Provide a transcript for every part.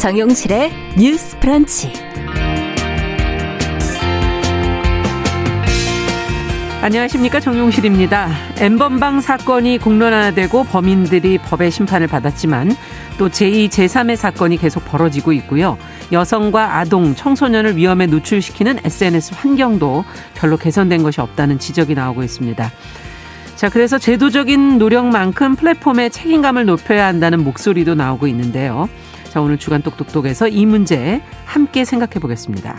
정용실의 뉴스 프런치. 안녕하십니까 정용실입니다. 엠번방 사건이 공론화되고 범인들이 법의 심판을 받았지만 또 제2, 제3의 사건이 계속 벌어지고 있고요. 여성과 아동, 청소년을 위험에 노출시키는 SNS 환경도 별로 개선된 것이 없다는 지적이 나오고 있습니다. 자, 그래서 제도적인 노력만큼 플랫폼의 책임감을 높여야 한다는 목소리도 나오고 있는데요. 자, 오늘 주간 똑똑똑에서 이 문제 함께 생각해 보겠습니다.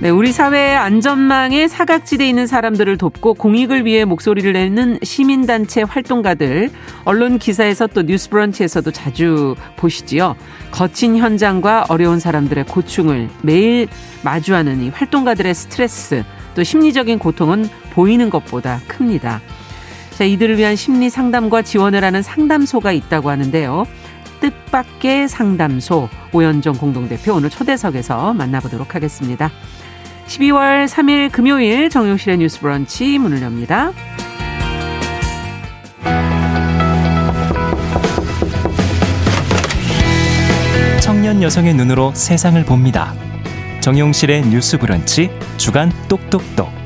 네, 우리 사회의 안전망에 사각지대에 있는 사람들을 돕고 공익을 위해 목소리를 내는 시민단체 활동가들, 언론 기사에서 또 뉴스 브런치에서도 자주 보시지요. 거친 현장과 어려운 사람들의 고충을 매일 마주하는 이 활동가들의 스트레스, 또 심리적인 고통은 보이는 것보다 큽니다. 자, 이들을 위한 심리 상담과 지원을 하는 상담소가 있다고 하는데요. 뜻밖의 상담소 오연정 공동대표 오늘 초대석에서 만나보도록 하겠습니다. 12월 3일 금요일 정용실의 뉴스 브런치 문을 엽니다. 청년 여성의 눈으로 세상을 봅니다. 정용실의 뉴스 브런치 주간 똑똑똑.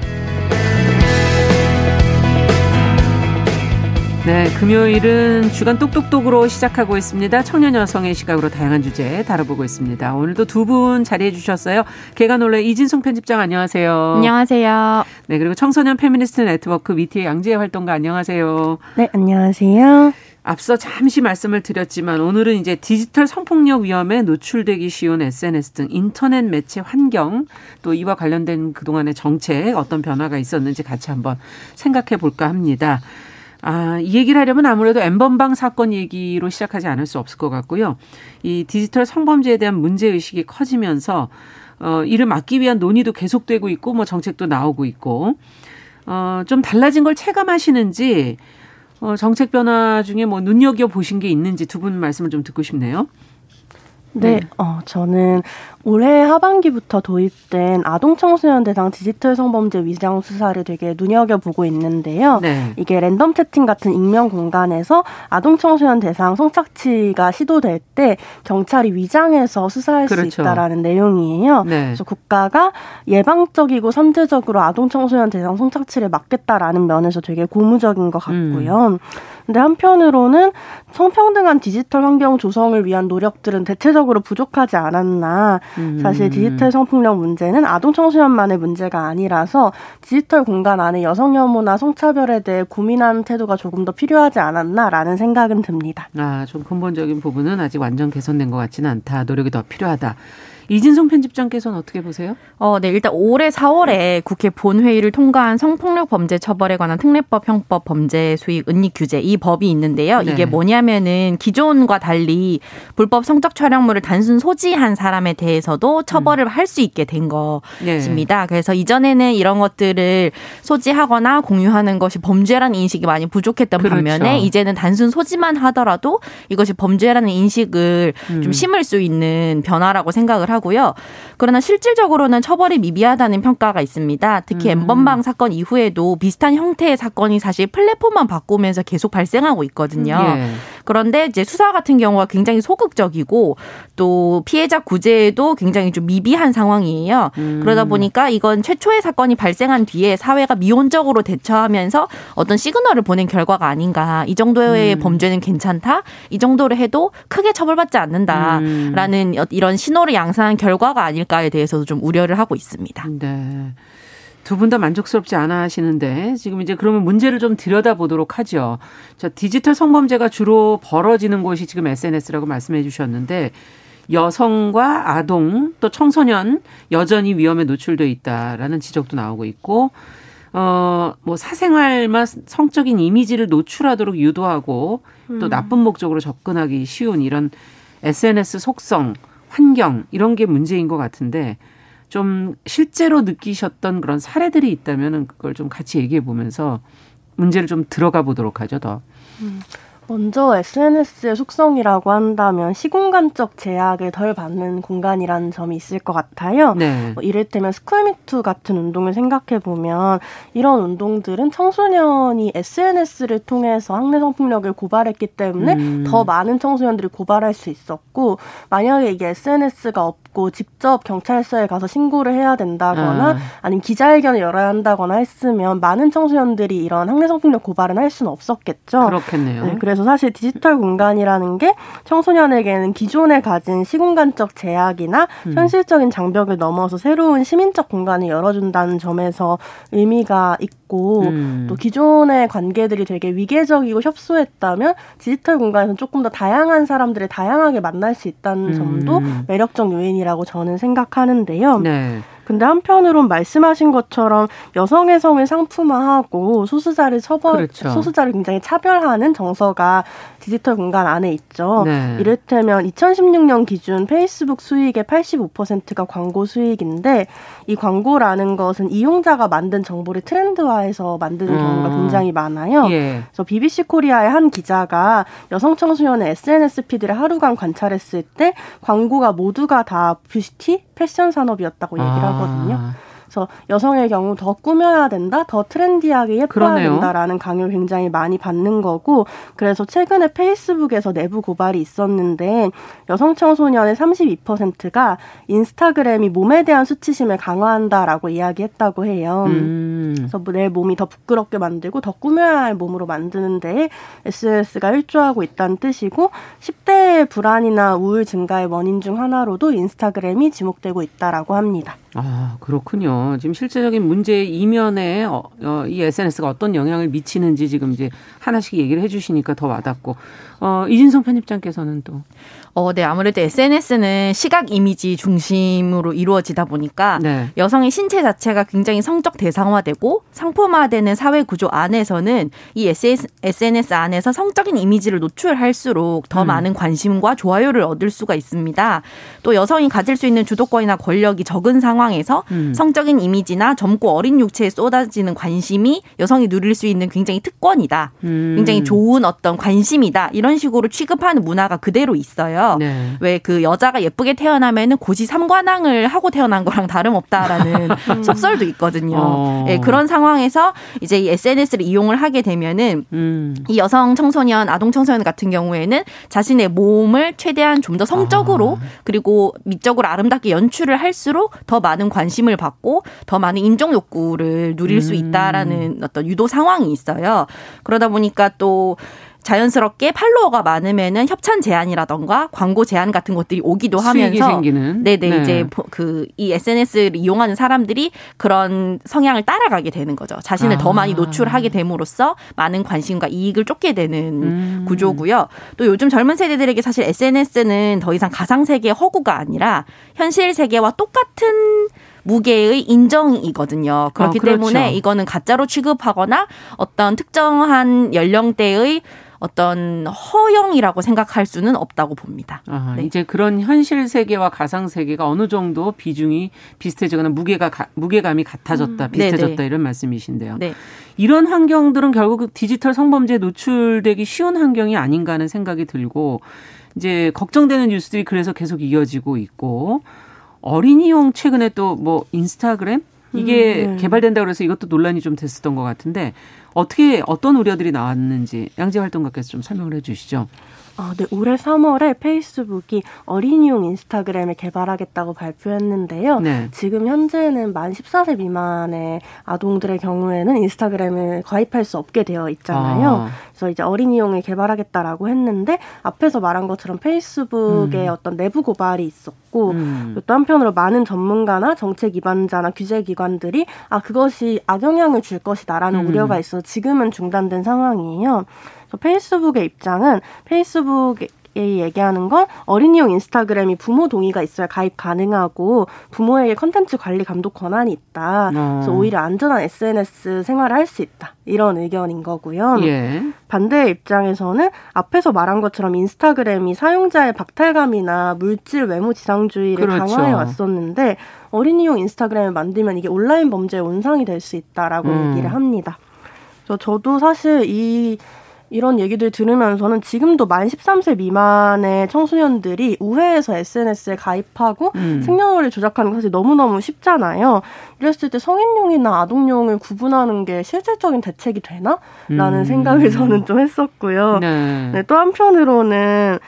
네, 금요일은 주간 똑똑똑으로 시작하고 있습니다. 청년 여성의 시각으로 다양한 주제 다뤄보고 있습니다. 오늘도 두 분 자리해 주셨어요. 개가 놀래 이진송 편집장 안녕하세요. 안녕하세요. 네, 그리고 청소년 페미니스트 네트워크 미티의 양지혜 활동가 안녕하세요. 네, 안녕하세요. 앞서 잠시 말씀을 드렸지만 오늘은 이제 디지털 성폭력 위험에 노출되기 쉬운 SNS 등 인터넷 매체 환경 또 이와 관련된 그동안의 정책 어떤 변화가 있었는지 같이 한번 생각해 볼까 합니다. 아, 이 얘기를 하려면 아무래도 엠번방 사건 얘기로 시작하지 않을 수 없을 것 같고요. 이 디지털 성범죄에 대한 문제 의식이 커지면서, 어, 이를 막기 위한 논의도 계속되고 있고, 뭐 정책도 나오고 있고, 어, 좀 달라진 걸 체감하시는지, 어, 정책 변화 중에 뭐 눈여겨 보신 게 있는지 두 분 말씀을 좀 듣고 싶네요. 네, 어, 저는 올해 하반기부터 도입된 아동 청소년 대상 디지털 성범죄 위장 수사를 되게 눈여겨보고 있는데요. 네. 이게 랜덤 채팅 같은 익명 공간에서 아동 청소년 대상 성착취가 시도될 때 경찰이 위장해서 수사할 그렇죠. 수 있다라는 내용이에요. 네. 그래서 국가가 예방적이고 선제적으로 아동 청소년 대상 성착취를 막겠다라는 면에서 되게 고무적인 것 같고요. 음. 근데 한편으로는 성평등한 디지털 환경 조성을 위한 노력들은 대체적으로 부족하지 않았나. 음. 사실 디지털 성폭력 문제는 아동 청소년만의 문제가 아니라서 디지털 공간 안에 여성 혐오나 성차별에 대해 고민하는 태도가 조금 더 필요하지 않았나라는 생각은 듭니다. 아, 좀 근본적인 부분은 아직 완전 개선된 것 같지는 않다. 노력이 더 필요하다. 이진성 편집장께서는 어떻게 보세요? 어, 네, 일단 올해 4월에 국회 본회의를 통과한 성폭력 범죄 처벌에 관한 특례법 형법 범죄 수익 은닉 규제 이 법이 있는데요. 네. 이게 뭐냐면은 기존과 달리 불법 성적 촬영물을 단순 소지한 사람에 대해서도 처벌을 음. 할수 있게 된 것입니다. 네. 그래서 이전에는 이런 것들을 소지하거나 공유하는 것이 범죄라는 인식이 많이 부족했던 그렇죠. 반면에 이제는 단순 소지만 하더라도 이것이 범죄라는 인식을 음. 좀 심을 수 있는 변화라고 생각을 하고요. 그러나 실질적으로는 처벌이 미비하다는 평가가 있습니다. 특히 음. 엠번방 사건 이후에도 비슷한 형태의 사건이 사실 플랫폼만 바꾸면서 계속 발생하고 있거든요. 예. 그런데 이제 수사 같은 경우가 굉장히 소극적이고 또 피해자 구제에도 굉장히 좀 미비한 상황이에요. 음. 그러다 보니까 이건 최초의 사건이 발생한 뒤에 사회가 미온적으로 대처하면서 어떤 시그널을 보낸 결과가 아닌가. 이 정도의 음. 범죄는 괜찮다. 이 정도를 해도 크게 처벌받지 않는다라는 음. 이런 신호를 양산한 결과가 아닐까에 대해서도 좀 우려를 하고 있습니다. 네. 두 분 다 만족스럽지 않아 하시는데 지금 이제 그러면 문제를 좀 들여다보도록 하죠. 자, 디지털 성범죄가 주로 벌어지는 곳이 지금 SNS라고 말씀해 주셨는데 여성과 아동 또 청소년 여전히 위험에 노출돼 있다라는 지적도 나오고 있고 어, 뭐 사생활만 성적인 이미지를 노출하도록 유도하고 또 음. 나쁜 목적으로 접근하기 쉬운 이런 SNS 속성, 환경 이런 게 문제인 것 같은데 좀 실제로 느끼셨던 그런 사례들이 있다면 그걸 좀 같이 얘기해 보면서 문제를 좀 들어가 보도록 하죠, 더. 음. 먼저 SNS의 속성이라고 한다면 시공간적 제약을 덜 받는 공간이라는 점이 있을 것 같아요. 네. 뭐 이를테면 스쿨미투 같은 운동을 생각해 보면 이런 운동들은 청소년이 SNS를 통해서 학내 성폭력을 고발했기 때문에 음. 더 많은 청소년들이 고발할 수 있었고 만약에 이게 SNS가 없고 직접 경찰서에 가서 신고를 해야 된다거나 아니면 기자회견을 열어야 한다거나 했으면 많은 청소년들이 이런 학내 성폭력 고발은 할 수는 없었겠죠. 그렇겠네요. 네, 그래서 사실 디지털 공간이라는 게 청소년에게는 기존에 가진 시공간적 제약이나 음. 현실적인 장벽을 넘어서 새로운 시민적 공간을 열어준다는 점에서 의미가 있고 음. 또 기존의 관계들이 되게 위계적이고 협소했다면 디지털 공간에서 조금 더 다양한 사람들을 다양하게 만날 수 있다는 음. 점도 매력적 요인이라고 저는 생각하는데요. 네. 근데 한편으론 말씀하신 것처럼 여성의 성을 상품화하고 소수자를 처벌 그렇죠. 소수자를 굉장히 차별하는 정서가 디지털 공간 안에 있죠. 네. 이를테면 2016년 기준 페이스북 수익의 85%가 광고 수익인데 이 광고라는 것은 이용자가 만든 정보를 트렌드화해서 만드는 음. 경우가 굉장히 많아요. 예. 그래서 BBC 코리아의 한 기자가 여성 청소년의 SNS 피드를 하루간 관찰했을 때 광고가 모두가 다 뷰티, 패션 산업이었다고 얘기를 아. 하거든요. 그래서 여성의 경우 더 꾸며야 된다, 더 트렌디하게 예뻐야 그러네요. 된다라는 강요를 굉장히 많이 받는 거고, 그래서 최근에 페이스북에서 내부 고발이 있었는데 여성 청소년의 32%가 인스타그램이 몸에 대한 수치심을 강화한다라고 이야기했다고 해요. 음. 그래서 뭐내 몸이 더 부끄럽게 만들고 더 꾸며야 할 몸으로 만드는데 SNS가 일조하고 있다는 뜻이고 10대의 불안이나 우울 증가의 원인 중 하나로도 인스타그램이 지목되고 있다라고 합니다. 아, 그렇군요. 지금 실제적인 문제 이면에 어, 어, 이 SNS가 어떤 영향을 미치는지 지금 이제 하나씩 얘기를 해 주시니까 더 와닿고. 어, 이진성 편집장께서는 또. 어, 네. 아무래도 SNS는 시각 이미지 중심으로 이루어지다 보니까 네. 여성의 신체 자체가 굉장히 성적 대상화되고 상품화되는 사회 구조 안에서는 이 SNS 안에서 성적인 이미지를 노출할수록 더 음. 많은 관심과 좋아요를 얻을 수가 있습니다. 또 여성이 가질 수 있는 주도권이나 권력이 적은 상황에서 음. 성적인 이미지나 젊고 어린 육체에 쏟아지는 관심이 여성이 누릴 수 있는 굉장히 특권이다. 음. 굉장히 좋은 어떤 관심이다. 이런 식으로 취급하는 문화가 그대로 있어요. 있어요. 네. 왜그 여자가 예쁘게 태어나면은 고지 삼관왕을 하고 태어난 거랑 다름없다라는 음. 속설도 있거든요. 어. 네, 그런 상황에서 이제 이 SNS를 이용을 하게 되면은 음. 이 여성 청소년, 아동 청소년 같은 경우에는 자신의 몸을 최대한 좀 더 성적으로 아. 그리고 미적으로 아름답게 연출을 할수록 더 많은 관심을 받고 더 많은 인정 욕구를 누릴 음. 수 있다라는 어떤 유도 상황이 있어요. 그러다 보니까 또 자연스럽게 팔로워가 많으면은 협찬 제한이라던가 광고 제한 같은 것들이 오기도 하면서 생기는. 네네 네. 이제 그 이 SNS를 이용하는 사람들이 그런 성향을 따라가게 되는 거죠. 자신을 아. 더 많이 노출하게 됨으로써 많은 관심과 이익을 쫓게 되는 음. 구조고요. 또 요즘 젊은 세대들에게 사실 SNS는 더 이상 가상 세계 허구가 아니라 현실 세계와 똑같은 무게의 인정이거든요. 그렇기 아, 그렇죠. 때문에 이거는 가짜로 취급하거나 어떤 특정한 연령대의 어떤 허용이라고 생각할 수는 없다고 봅니다. 아, 네. 이제 그런 현실 세계와 가상 세계가 어느 정도 비중이 비슷해지거나 무게가 무게감이 같아졌다, 음, 비슷해졌다 네네. 이런 말씀이신데요. 네. 이런 환경들은 결국 디지털 성범죄에 노출되기 쉬운 환경이 아닌가 하는 생각이 들고 이제 걱정되는 뉴스들이 그래서 계속 이어지고 있고 어린이용 최근에 또 뭐 인스타그램 이게 음, 네. 개발된다 그래서 이것도 논란이 좀 됐었던 것 같은데 어떻게 어떤 우려들이 나왔는지 양재 활동가께서 좀 설명을 해주시죠. 어, 네, 올해 3월에 페이스북이 어린이용 인스타그램을 개발하겠다고 발표했는데요. 네. 지금 현재는 만 14세 미만의 아동들의 경우에는 인스타그램을 가입할 수 없게 되어 있잖아요. 아. 그래서 이제 어린이용을 개발하겠다라고 했는데 앞에서 말한 것처럼 페이스북에 음. 어떤 내부 고발이 있었고 음. 또 한편으로 많은 전문가나 정책 위반자나 규제 기관들이 아 그것이 악영향을 줄 것이다라는 음. 우려가 있어 지금은 중단된 상황이에요. 페이스북의 입장은 페이스북 이 얘기하는 건 어린이용 인스타그램이 부모 동의가 있어야 가입 가능하고 부모에게 컨텐츠 관리 감독 권한이 있다. 어. 그래서 오히려 안전한 SNS 생활을 할 수 있다. 이런 의견인 거고요. 예. 반대의 입장에서는 앞에서 말한 것처럼 인스타그램이 사용자의 박탈감이나 물질 외모 지상주의를 그렇죠. 강화해 왔었는데 어린이용 인스타그램을 만들면 이게 온라인 범죄의 온상이 될 수 있다라고 음. 얘기를 합니다. 저도 사실 이 이런 얘기들 들으면서는 지금도 만 13세 미만의 청소년들이 우회해서 SNS에 가입하고 음. 생년월일 조작하는 거 사실 너무너무 쉽잖아요. 이랬을 때 성인용이나 아동용을 구분하는 게 실질적인 대책이 되나? 라는 음. 생각을 저는 좀 했었고요. 네. 네, 또 한편으로는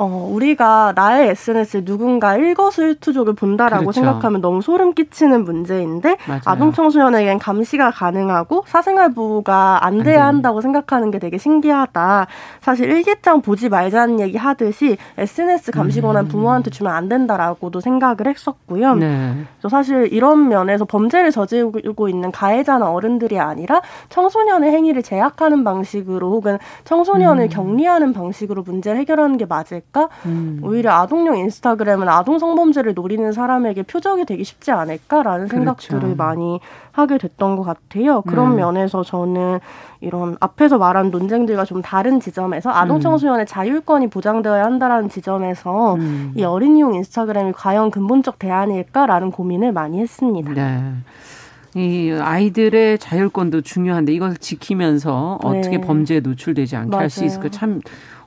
어, 우리가 나의 SNS에 누군가 일거수일투족을 본다라고 그렇죠. 생각하면 너무 소름 끼치는 문제인데 맞아요. 아동 청소년에겐 감시가 가능하고 사생활 보호가 안 돼야 한다고 생각하는 게 되게 신기하다. 사실 일기장 보지 말자는 얘기 하듯이 SNS 감시 권한 음. 부모한테 주면 안 된다라고도 생각을 했었고요. 네. 사실 이런 면에서 범죄를 저지르고 있는 가해자나 어른들이 아니라 청소년의 행위를 제약하는 방식으로 혹은 청소년을 음. 격리하는 방식으로 문제를 해결하는 게 맞을까? 않을까? 음. 오히려 아동용 인스타그램은 아동 성범죄를 노리는 사람에게 표적이 되기 쉽지 않을까라는 그렇죠. 생각들을 많이 하게 됐던 것 같아요. 그런 음. 면에서 저는 이런 앞에서 말한 논쟁들과 좀 다른 지점에서 아동 음. 청소년의 자율권이 보장되어야 한다라는 지점에서 음. 이 어린이용 인스타그램이 과연 근본적 대안일까라는 고민을 많이 했습니다. 네. 이 아이들의 자율권도 중요한데 이걸 지키면서 네. 어떻게 범죄에 노출되지 않게 할 수 있을까 참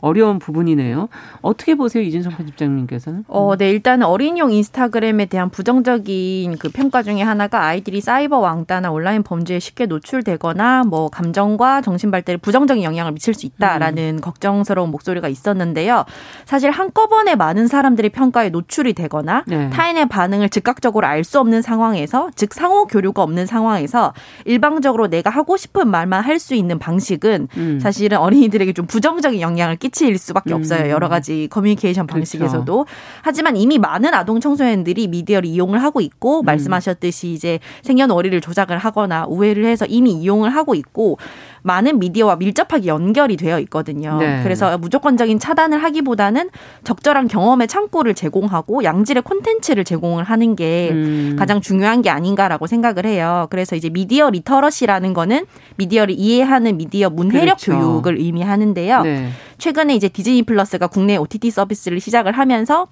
어려운 부분이네요. 어떻게 보세요, 이진성 편집장님께서는? 어, 네, 일단 어린이용 인스타그램에 대한 부정적인 그 평가 중에 하나가 아이들이 사이버 왕따나 온라인 범죄에 쉽게 노출되거나 뭐 감정과 정신 발달에 부정적인 영향을 미칠 수 있다라는 음. 걱정스러운 목소리가 있었는데요. 사실 한꺼번에 많은 사람들이 평가에 노출이 되거나 네. 타인의 반응을 즉각적으로 알 수 없는 상황에서 즉 상호 교류가 없는 상황에서 일방적으로 내가 하고 싶은 말만 할 수 있는 방식은 음. 사실은 어린이들에게 좀 부정적인 영향을 끼 끝일 수밖에 음. 없어요. 여러 가지 커뮤니케이션 그렇죠. 방식에서도. 그렇죠. 하지만 이미 많은 아동 청소년들이 미디어를 이용을 하고 있고 음. 말씀하셨듯이 이제 생년월일을 조작을 하거나 우회를 해서 이미 이용을 하고 있고 많은 미디어와 밀접하게 연결이 되어 있거든요. 네. 그래서 무조건적인 차단을 하기보다는 적절한 경험의 창구를 제공하고 양질의 콘텐츠를 제공을 하는 게 음. 가장 중요한 게 아닌가라고 생각을 해요. 그래서 이제 미디어 literacy라는 거는 미디어를 이해하는 미디어 문해력 그렇죠. 교육을 의미하는데요. 네. 최근에 이제 디즈니 플러스가 국내 OTT 서비스를 시작을 하면서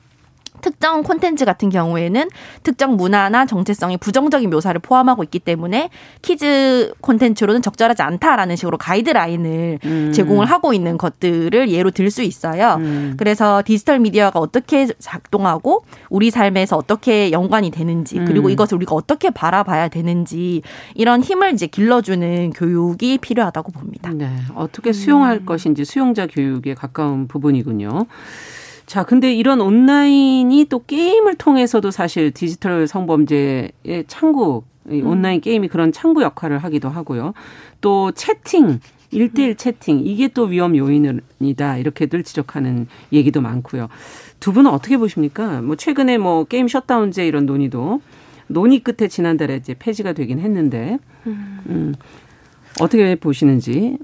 특정 콘텐츠 같은 경우에는 특정 문화나 정체성의 부정적인 묘사를 포함하고 있기 때문에 kids 콘텐츠로는 적절하지 않다라는 식으로 가이드라인을 음. 제공을 하고 있는 것들을 예로 들 수 있어요. 음. 그래서 디지털 미디어가 어떻게 작동하고 우리 삶에서 어떻게 연관이 되는지 그리고 음. 이것을 우리가 어떻게 바라봐야 되는지 이런 힘을 이제 길러주는 교육이 필요하다고 봅니다. 네. 어떻게 수용할 음. 것인지 수용자 교육에 가까운 부분이군요. 자, 근데 이런 온라인이 또 게임을 통해서도 사실 디지털 성범죄의 창구, 음. 온라인 게임이 그런 창구 역할을 하기도 하고요. 또 채팅, 일대일 채팅, 이게 또 위험 요인이다. 이렇게들 지적하는 얘기도 많고요. 두 분은 어떻게 보십니까? 뭐 최근에 뭐 게임 셧다운제 이런 논의도 논의 끝에 지난달에 이제 폐지가 되긴 했는데, 음, 어떻게 보시는지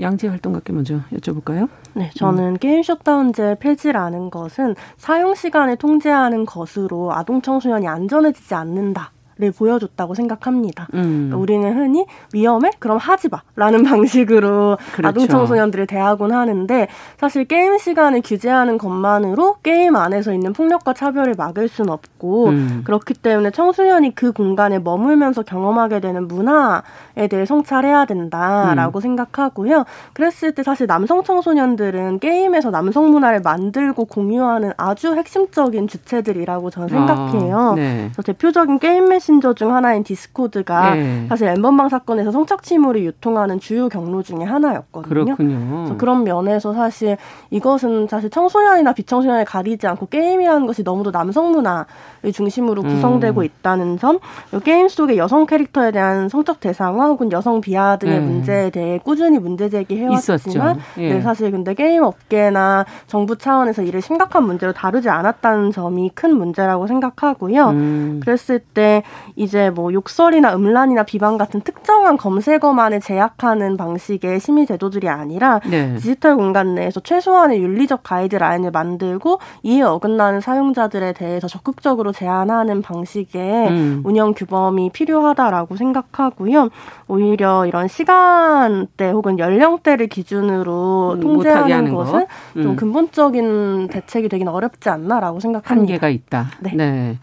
양재 활동가께 먼저 여쭤볼까요? 네, 저는 음. 게임 셧다운제 폐지라는 것은 사용 시간을 통제하는 것으로 아동 청소년이 안전해지지 않는다. 를 보여줬다고 생각합니다. 음. 그러니까 우리는 흔히 위험해? 그럼 하지 마. 라는 방식으로 그렇죠. 아동 청소년들을 대하곤 하는데 사실 게임 시간을 규제하는 것만으로 게임 안에서 있는 폭력과 차별을 막을 순 없고 음. 그렇기 때문에 청소년이 그 공간에 머물면서 경험하게 되는 문화에 대해 성찰해야 된다라고 음. 생각하고요. 그랬을 때 사실 남성 청소년들은 게임에서 남성 문화를 만들고 공유하는 아주 핵심적인 주체들이라고 저는 생각해요. 아, 네. 그래서 대표적인 게임 메신저 중 하나인 디스코드가 네. 사실 N번방 사건에서 성착취물을 유통하는 주요 경로 중에 하나였거든요. 그렇군요. 그런 면에서 사실 이것은 사실 청소년이나 비청소년을 가리지 않고 게임이라는 것이 너무도 남성 문화를 중심으로 구성되고 음. 있다는 점, 게임 속의 여성 캐릭터에 대한 성적 대상화 혹은 여성 비하 등의 네. 문제에 대해 꾸준히 문제 제기해왔지만, 예. 네, 사실 근데 게임 업계나 정부 차원에서 이를 심각한 문제로 다루지 않았다는 점이 큰 문제라고 생각하고요. 음. 그랬을 때 이제 뭐 욕설이나 음란이나 비방 같은 특정한 검색어만을 제약하는 방식의 심의 제도들이 아니라 네. 디지털 공간 내에서 최소한의 윤리적 가이드라인을 만들고 이에 어긋나는 사용자들에 대해서 적극적으로 제한하는 방식의 음. 운영 규범이 필요하다라고 생각하고요. 오히려 이런 시간대 혹은 연령대를 기준으로 음, 통제하는 것은 음. 좀 근본적인 대책이 되긴 어렵지 않나라고 생각합니다. 한계가 있다. 네. 네.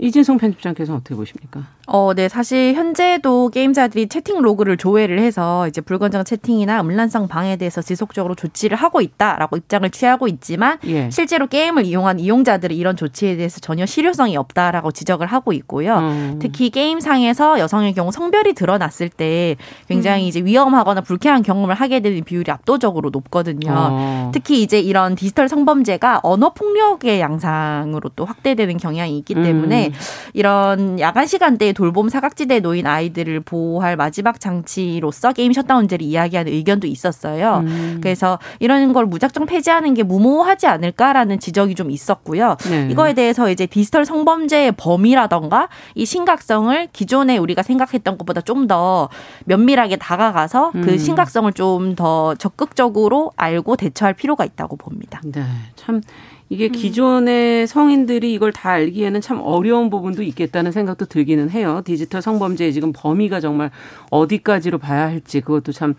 이진성 편집장께서는 어떻게 보십니까? 어, 네. 사실 현재도 게임사들이 채팅 로그를 조회를 해서 이제 불건전 채팅이나 음란성 방해에 대해서 지속적으로 조치를 하고 있다라고 입장을 취하고 있지만 예. 실제로 게임을 이용한 이용자들이 이런 조치에 대해서 전혀 실효성이 없다라고 지적을 하고 있고요. 음. 특히 게임상에서 여성의 경우 성별이 드러났을 때 굉장히 음. 이제 위험하거나 불쾌한 경험을 하게 되는 비율이 압도적으로 높거든요. 어. 특히 이제 이런 디지털 성범죄가 언어 폭력의 양상으로 또 확대되는 경향이 있기 때문에 음. 이런 야간 시간대에 돌봄 사각지대에 놓인 아이들을 보호할 마지막 장치로서 게임 셧다운제를 이야기하는 의견도 있었어요. 음. 그래서 이런 걸 무작정 폐지하는 게 무모하지 않을까라는 지적이 좀 있었고요. 네. 이거에 대해서 이제 디지털 성범죄의 범위라던가 이 심각성을 기존에 우리가 생각했던 것보다 좀 더 면밀하게 다가가서 그 음. 그 심각성을 좀 더 적극적으로 알고 대처할 필요가 있다고 봅니다. 네. 참 이게 음. 기존의 성인들이 이걸 다 알기에는 참 어려운 부분도 있겠다는 생각도 들기는 해요. 디지털 성범죄의 지금 범위가 정말 어디까지로 봐야 할지 그것도 참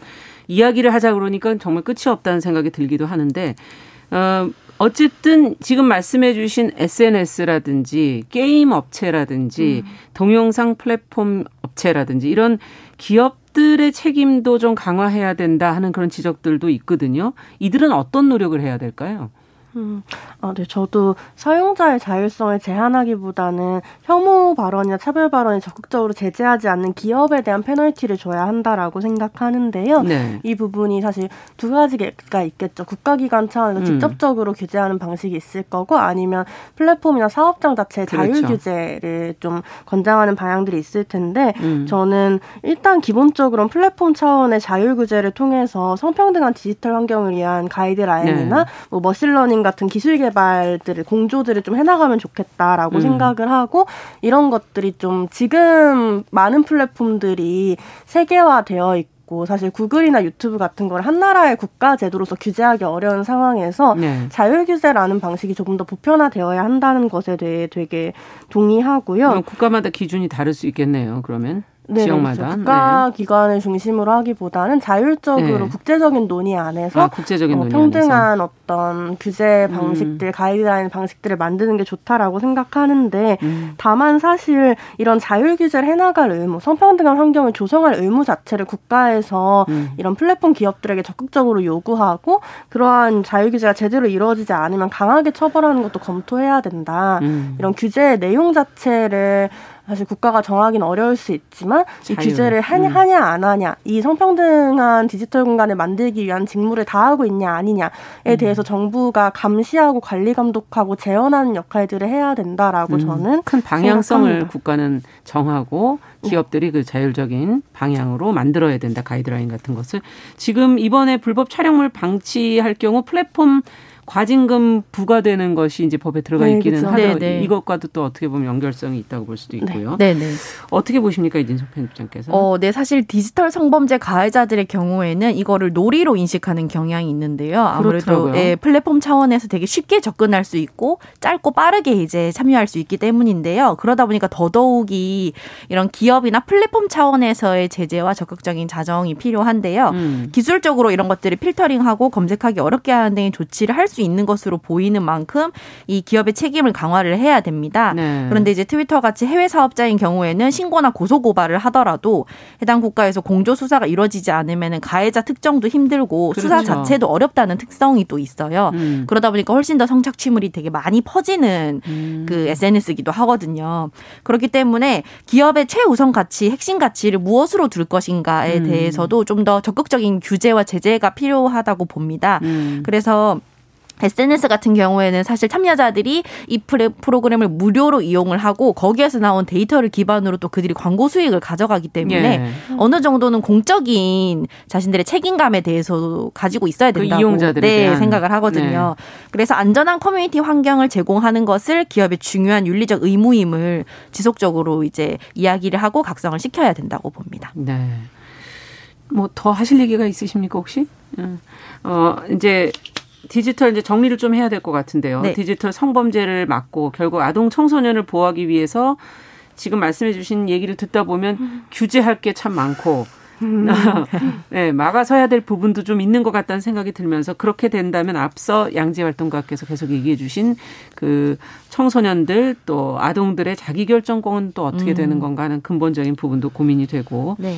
이야기를 하자 그러니까 정말 끝이 없다는 생각이 들기도 하는데 어 어쨌든 지금 말씀해 주신 SNS라든지 게임 업체라든지 음. 동영상 플랫폼 업체라든지 이런 기업들의 책임도 좀 강화해야 된다 하는 그런 지적들도 있거든요. 이들은 어떤 노력을 해야 될까요? 음, 아, 네. 저도 사용자의 자율성을 제한하기보다는 혐오 발언이나 차별 발언이 적극적으로 제재하지 않는 기업에 대한 페널티를 줘야 한다라고 생각하는데요. 네. 이 부분이 사실 두 가지가 있겠죠. 국가기관 차원에서 음. 직접적으로 규제하는 방식이 있을 거고 아니면 플랫폼이나 사업장 자체의 그렇죠. 자율 규제를 좀 권장하는 방향들이 있을 텐데 음. 저는 일단 기본적으로 플랫폼 차원의 자율 규제를 통해서 성평등한 디지털 환경을 위한 가이드라인이나 네. 뭐 machine learning 같은 기술 개발들을 공조들을 좀 해나가면 좋겠다라고 음. 생각을 하고 이런 것들이 좀 지금 많은 플랫폼들이 세계화되어 있고 사실 구글이나 유튜브 같은 걸 한 나라의 국가 제도로서 규제하기 어려운 상황에서 네. 자율 규제라는 방식이 조금 더 보편화되어야 한다는 것에 대해 되게 동의하고요. 국가마다 기준이 다를 수 있겠네요. 그러면 네, 지역마다 그렇죠. 국가 네. 기관을 중심으로 하기보다는 자율적으로 네. 국제적인 논의 안에서 아, 국제적인 어, 논의 평등한 안에서. 어떤 규제 음. 방식들, 음. 가이드라인 방식들을 만드는 게 좋다라고 생각하는데 음. 다만 사실 이런 자율 규제를 해나갈 의무, 성평등한 환경을 조성할 의무 자체를 국가에서 음. 이런 플랫폼 기업들에게 적극적으로 요구하고 그러한 자율 규제가 제대로 이루어지지 않으면 강하게 처벌하는 것도 검토해야 된다. 음. 이런 규제의 내용 자체를 사실 국가가 정하기는 어려울 수 있지만 이 규제를 하냐, 음. 하냐 안 하냐 이 성평등한 디지털 공간을 만들기 위한 직무를 다하고 있냐 아니냐에 음. 대해서 정부가 감시하고 관리 감독하고 재현하는 역할들을 해야 된다라고 음. 저는 큰 방향성을 생각합니다. 국가는 정하고 기업들이 그 자율적인 방향으로 만들어야 된다 가이드라인 같은 것을 지금 이번에 불법 촬영물 방치할 경우 플랫폼 과징금 부과되는 것이 이제 법에 들어가 네, 있기는 그렇죠. 하죠. 네, 네. 이것과도 또 어떻게 보면 연결성이 있다고 볼 수도 있고요. 네, 네. 어떻게 보십니까 이진석 편집장께서? 어, 네, 사실 디지털 성범죄 가해자들의 경우에는 이거를 놀이로 인식하는 경향이 있는데요. 아무래도 예, 플랫폼 차원에서 되게 쉽게 접근할 수 있고 짧고 빠르게 이제 참여할 수 있기 때문인데요. 그러다 보니까 더더욱이 이런 기업이나 플랫폼 차원에서의 제재와 적극적인 자정이 필요한데요. 음. 기술적으로 이런 것들을 필터링하고 검색하기 어렵게 하는 등의 조치를 할수 있는 것으로 보이는 만큼 이 기업의 책임을 강화를 해야 됩니다. 네. 그런데 이제 트위터 같이 해외 사업자인 경우에는 신고나 고소 고발을 하더라도 해당 국가에서 공조 수사가 이루어지지 않으면 가해자 특정도 힘들고 그렇죠. 수사 자체도 어렵다는 특성이 또 있어요. 음. 그러다 보니까 훨씬 더 성착취물이 되게 많이 퍼지는 음. 그 SNS이기도 하거든요. 그렇기 때문에 기업의 최우선 가치, 핵심 가치를 무엇으로 둘 것인가에 음. 대해서도 좀 더 적극적인 규제와 제재가 필요하다고 봅니다. 음. 그래서 SNS 같은 경우에는 사실 참여자들이 이 프로그램을 무료로 이용을 하고 거기에서 나온 데이터를 기반으로 또 그들이 광고 수익을 가져가기 때문에 예. 어느 정도는 공적인 자신들의 책임감에 대해서 가지고 있어야 그 된다고 그 네, 생각을 하거든요. 네. 그래서 안전한 커뮤니티 환경을 제공하는 것을 기업의 중요한 윤리적 의무임을 지속적으로 이제 이야기를 하고 각성을 시켜야 된다고 봅니다. 네. 뭐 더 하실 얘기가 있으십니까 혹시? 어 이제 디지털 이제 정리를 좀 해야 될 것 같은데요. 네. 디지털 성범죄를 막고 결국 아동 청소년을 보호하기 위해서 지금 말씀해 주신 얘기를 듣다 보면 음. 규제할 게 참 많고 네, 막아서야 될 부분도 좀 있는 것 같다는 생각이 들면서 그렇게 된다면 앞서 양재 활동가께서 계속 얘기해 주신 그 청소년들 또 아동들의 자기 결정권은 또 어떻게 음. 되는 건가 하는 근본적인 부분도 고민이 되고 네.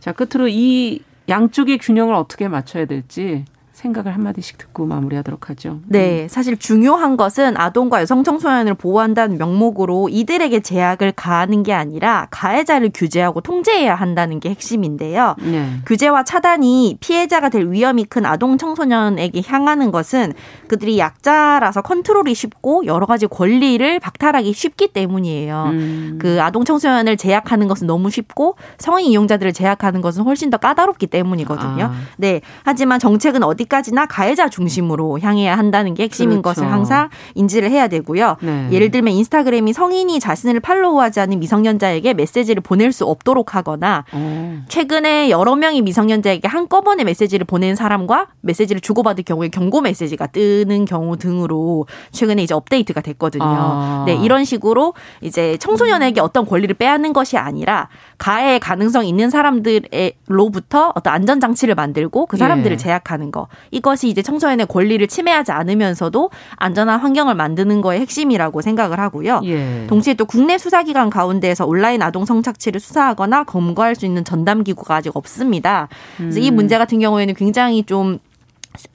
자 끝으로 이 양쪽의 균형을 어떻게 맞춰야 될지 생각을 한마디씩 듣고 마무리하도록 하죠. 네. 음. 사실 중요한 것은 아동과 여성 청소년을 보호한다는 명목으로 이들에게 제약을 가하는 게 아니라 가해자를 규제하고 통제해야 한다는 게 핵심인데요. 네. 규제와 차단이 피해자가 될 위험이 큰 아동 청소년에게 향하는 것은 그들이 약자라서 컨트롤이 쉽고 여러 가지 권리를 박탈하기 쉽기 때문이에요. 음. 그 아동 청소년을 제약하는 것은 너무 쉽고 성인 이용자들을 제약하는 것은 훨씬 더 까다롭기 때문이거든요. 아. 네. 하지만 정책은 어디 어디까지나 가해자 중심으로 향해야 한다는 게 핵심인 그렇죠. 것을 항상 인지를 해야 되고요. 네. 예를 들면 인스타그램이 성인이 자신을 팔로우하지 않는 미성년자에게 메시지를 보낼 수 없도록 하거나 오. 어. 최근에 여러 명이 미성년자에게 한꺼번에 메시지를 보낸 사람과 메시지를 주고받을 경우에 경고 메시지가 뜨는 경우 등으로 최근에 이제 업데이트가 됐거든요. 아. 네, 이런 식으로 이제 청소년에게 어떤 권리를 빼앗는 것이 아니라 가해 가능성 있는 사람들로부터 어떤 안전 장치를 만들고 그 사람들을 예. 제약하는 거. 이것이 이제 청소년의 권리를 침해하지 않으면서도 안전한 환경을 만드는 거의 핵심이라고 생각을 하고요. 예. 동시에 또 국내 수사기관 가운데에서 온라인 아동 성착취를 수사하거나 검거할 수 있는 전담 기구가 아직 없습니다. 그래서 음. 이 문제 같은 경우에는 굉장히 좀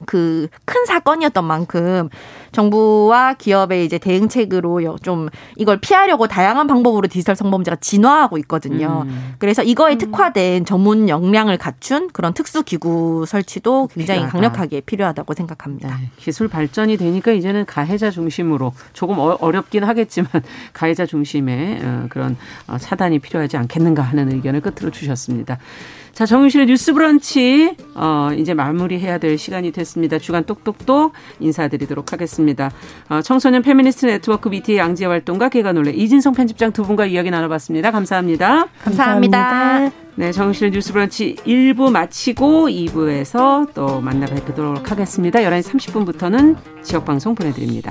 그 큰 사건이었던 만큼 정부와 기업의 이제 대응책으로 좀 이걸 피하려고 다양한 방법으로 디지털 성범죄가 진화하고 있거든요. 음. 그래서 이거에 음. 특화된 전문 역량을 갖춘 그런 특수 기구 설치도 굉장히 필요하다. 강력하게 필요하다고 생각합니다. 네. 기술 발전이 되니까 이제는 가해자 중심으로 조금 어, 어렵긴 하겠지만 가해자 중심의 어, 그런 어, 차단이 필요하지 않겠는가 하는 의견을 끝으로 주셨습니다. 자, 정윤실의 뉴스 브런치, 어, 이제 마무리해야 될 시간이 됐습니다. 주간 똑똑똑 인사드리도록 하겠습니다. 어, 청소년 페미니스트 네트워크 위티의 양지혜 활동가 개관올레 이진성 편집장 두 분과 이야기 나눠봤습니다. 감사합니다. 감사합니다. 감사합니다. 네, 정신의 뉴스 브런치 1부 마치고 2부에서 또 만나 뵙도록 하겠습니다. 11시 30분부터는 지역방송 보내드립니다.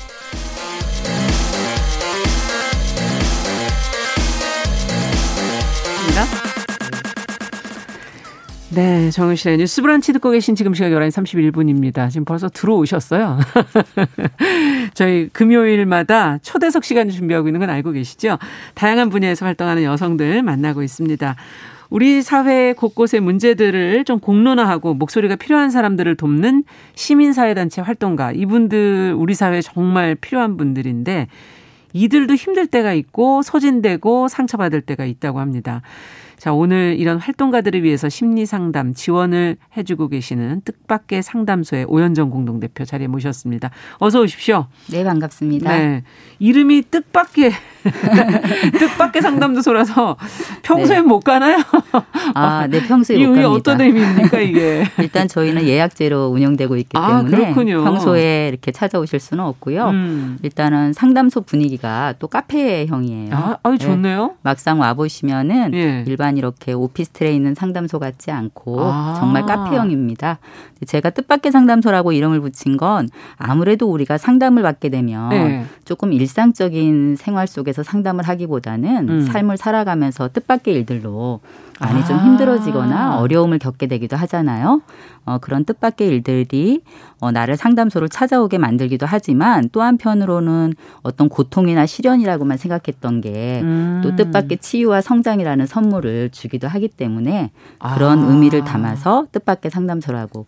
네, 정은실의 뉴스 브런치 듣고 계신 지금 시각 11시 31분입니다. 지금 벌써 들어오셨어요. 저희 금요일마다 초대석 시간 준비하고 있는 건 알고 계시죠? 다양한 분야에서 활동하는 여성들 만나고 있습니다. 우리 사회 곳곳의 문제들을 좀 공론화하고 목소리가 필요한 사람들을 돕는 시민사회단체 활동가. 이분들 우리 사회에 정말 필요한 분들인데 이들도 힘들 때가 있고 소진되고 상처받을 때가 있다고 합니다. 자, 오늘 이런 활동가들을 위해서 심리 상담 지원을 해주고 계시는 뜻밖의 상담소의 오현정 공동대표 자리에 모셨습니다. 어서 오십시오. 네, 반갑습니다. 네. 이름이 뜻밖의 뜻밖의 상담소라서 평소에 네. 못 가나요? 아, 네, 평소에 못 갑니다. 어떤 의미입니까, 이게? 일단 저희는 예약제로 운영되고 있기 아, 때문에 그렇군요. 평소에 이렇게 찾아오실 수는 없고요. 음. 일단은 상담소 분위기가 또 카페형이에요. 아, 아유, 좋네요. 네. 막상 와 보시면은 예. 일반 이렇게 오피스텔에 있는 상담소 같지 않고 아. 정말 카페형입니다. 제가 뜻밖의 상담소라고 이름을 붙인 건 아무래도 우리가 상담을 받게 되면 네. 조금 일상적인 생활 속에 서 상담을 하기보다는 음. 삶을 살아가면서 뜻밖의 일들로 많이 아. 좀 힘들어지거나 어려움을 겪게 되기도 하잖아요. 어, 그런 뜻밖의 일들이 어, 나를 상담소를 찾아오게 만들기도 하지만 또 한편으로는 어떤 고통이나 시련이라고만 생각했던 게또 음. 뜻밖의 치유와 성장이라는 선물을 주기도 하기 때문에 그런 아. 의미를 담아서 뜻밖의 상담소라고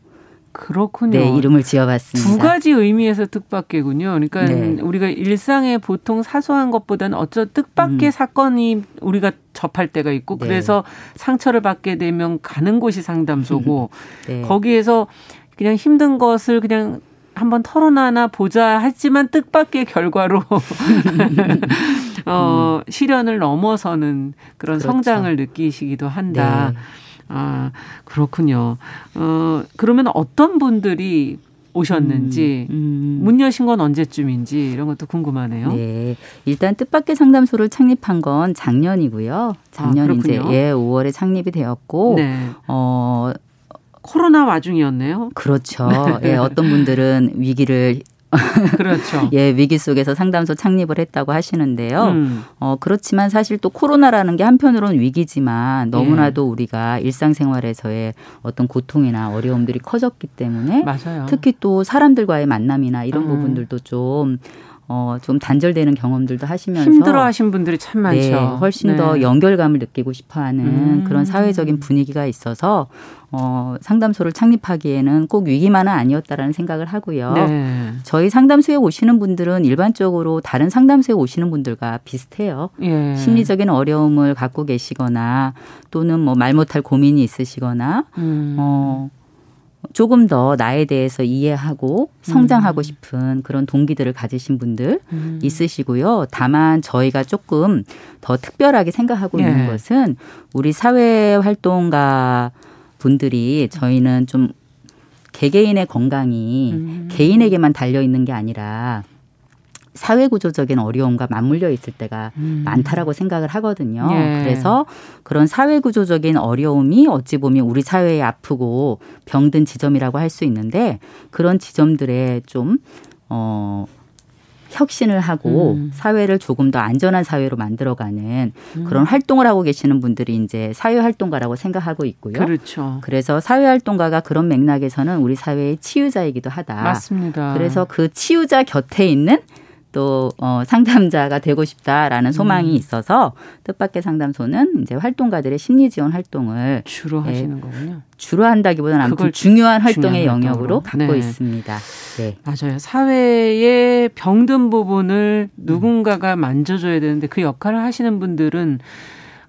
그렇군요. 네, 이름을 지어봤습니다. 두 가지 의미에서 뜻밖이군요. 그러니까 네. 우리가 일상의 보통 사소한 것보다는 어쩌 뜻밖의 음. 사건이 우리가 접할 때가 있고 네. 그래서 상처를 받게 되면 가는 곳이 상담소고 네. 거기에서 그냥 힘든 것을 그냥 한번 털어놔나 보자 하지만 뜻밖의 결과로 어, 음. 시련을 넘어서는 그런 그렇죠. 성장을 느끼시기도 한다. 네. 아, 그렇군요. 어, 그러면 어떤 분들이 오셨는지 음, 음. 문 여신 건 언제쯤인지 이런 것도 궁금하네요. 네. 일단 뜻밖의 상담소를 창립한 건 작년이고요. 작년 아, 이제 예, 5월에 창립이 되었고 네. 어 코로나 와중이었네요. 그렇죠. 네. 예, 어떤 분들은 위기를 그렇죠. 예, 위기 속에서 상담소 창립을 했다고 하시는데요. 음. 어, 그렇지만 사실 또 코로나라는 게 한편으로는 위기지만 너무나도 예. 우리가 일상생활에서의 어떤 고통이나 어려움들이 커졌기 때문에 맞아요. 특히 또 사람들과의 만남이나 이런 음. 부분들도 좀 어, 좀 단절되는 경험들도 하시면서 힘들어하신 분들이 참 많죠. 네, 훨씬 네. 더 연결감을 느끼고 싶어하는 음. 그런 사회적인 분위기가 있어서 어, 상담소를 창립하기에는 꼭 위기만은 아니었다라는 생각을 하고요. 네. 저희 상담소에 오시는 분들은 일반적으로 다른 상담소에 오시는 분들과 비슷해요. 예. 심리적인 어려움을 갖고 계시거나 또는 뭐 말 못할 고민이 있으시거나 음. 어. 조금 더 나에 대해서 이해하고 성장하고 음. 싶은 그런 동기들을 가지신 분들 음. 있으시고요. 다만 저희가 조금 더 특별하게 생각하고 예. 있는 것은 우리 사회 활동가 분들이 저희는 좀 개개인의 건강이 음. 개인에게만 달려 있는 게 아니라 사회 구조적인 어려움과 맞물려 있을 때가 음. 많다라고 생각을 하거든요. 예. 그래서 그런 사회 구조적인 어려움이 어찌 보면 우리 사회에 아프고 병든 지점이라고 할 수 있는데 그런 지점들에 좀 어. 혁신을 하고 음. 사회를 조금 더 안전한 사회로 만들어가는 음. 그런 활동을 하고 계시는 분들이 이제 사회 활동가라고 생각하고 있고요. 그렇죠. 그래서 사회 활동가가 그런 맥락에서는 우리 사회의 치유자이기도 하다. 맞습니다. 그래서 그 치유자 곁에 있는 또 어, 상담자가 되고 싶다라는 음. 소망이 음. 있어서 뜻밖의 상담소는 이제 활동가들의 심리 지원 활동을 주로 예, 하시는 거군요. 주로 한다기보다는 아무튼 중요한 활동의 중요한 영역으로 갖고 네. 있습니다. 네. 맞아요. 사회의 병든 부분을 누군가가 만져줘야 되는데 그 역할을 하시는 분들은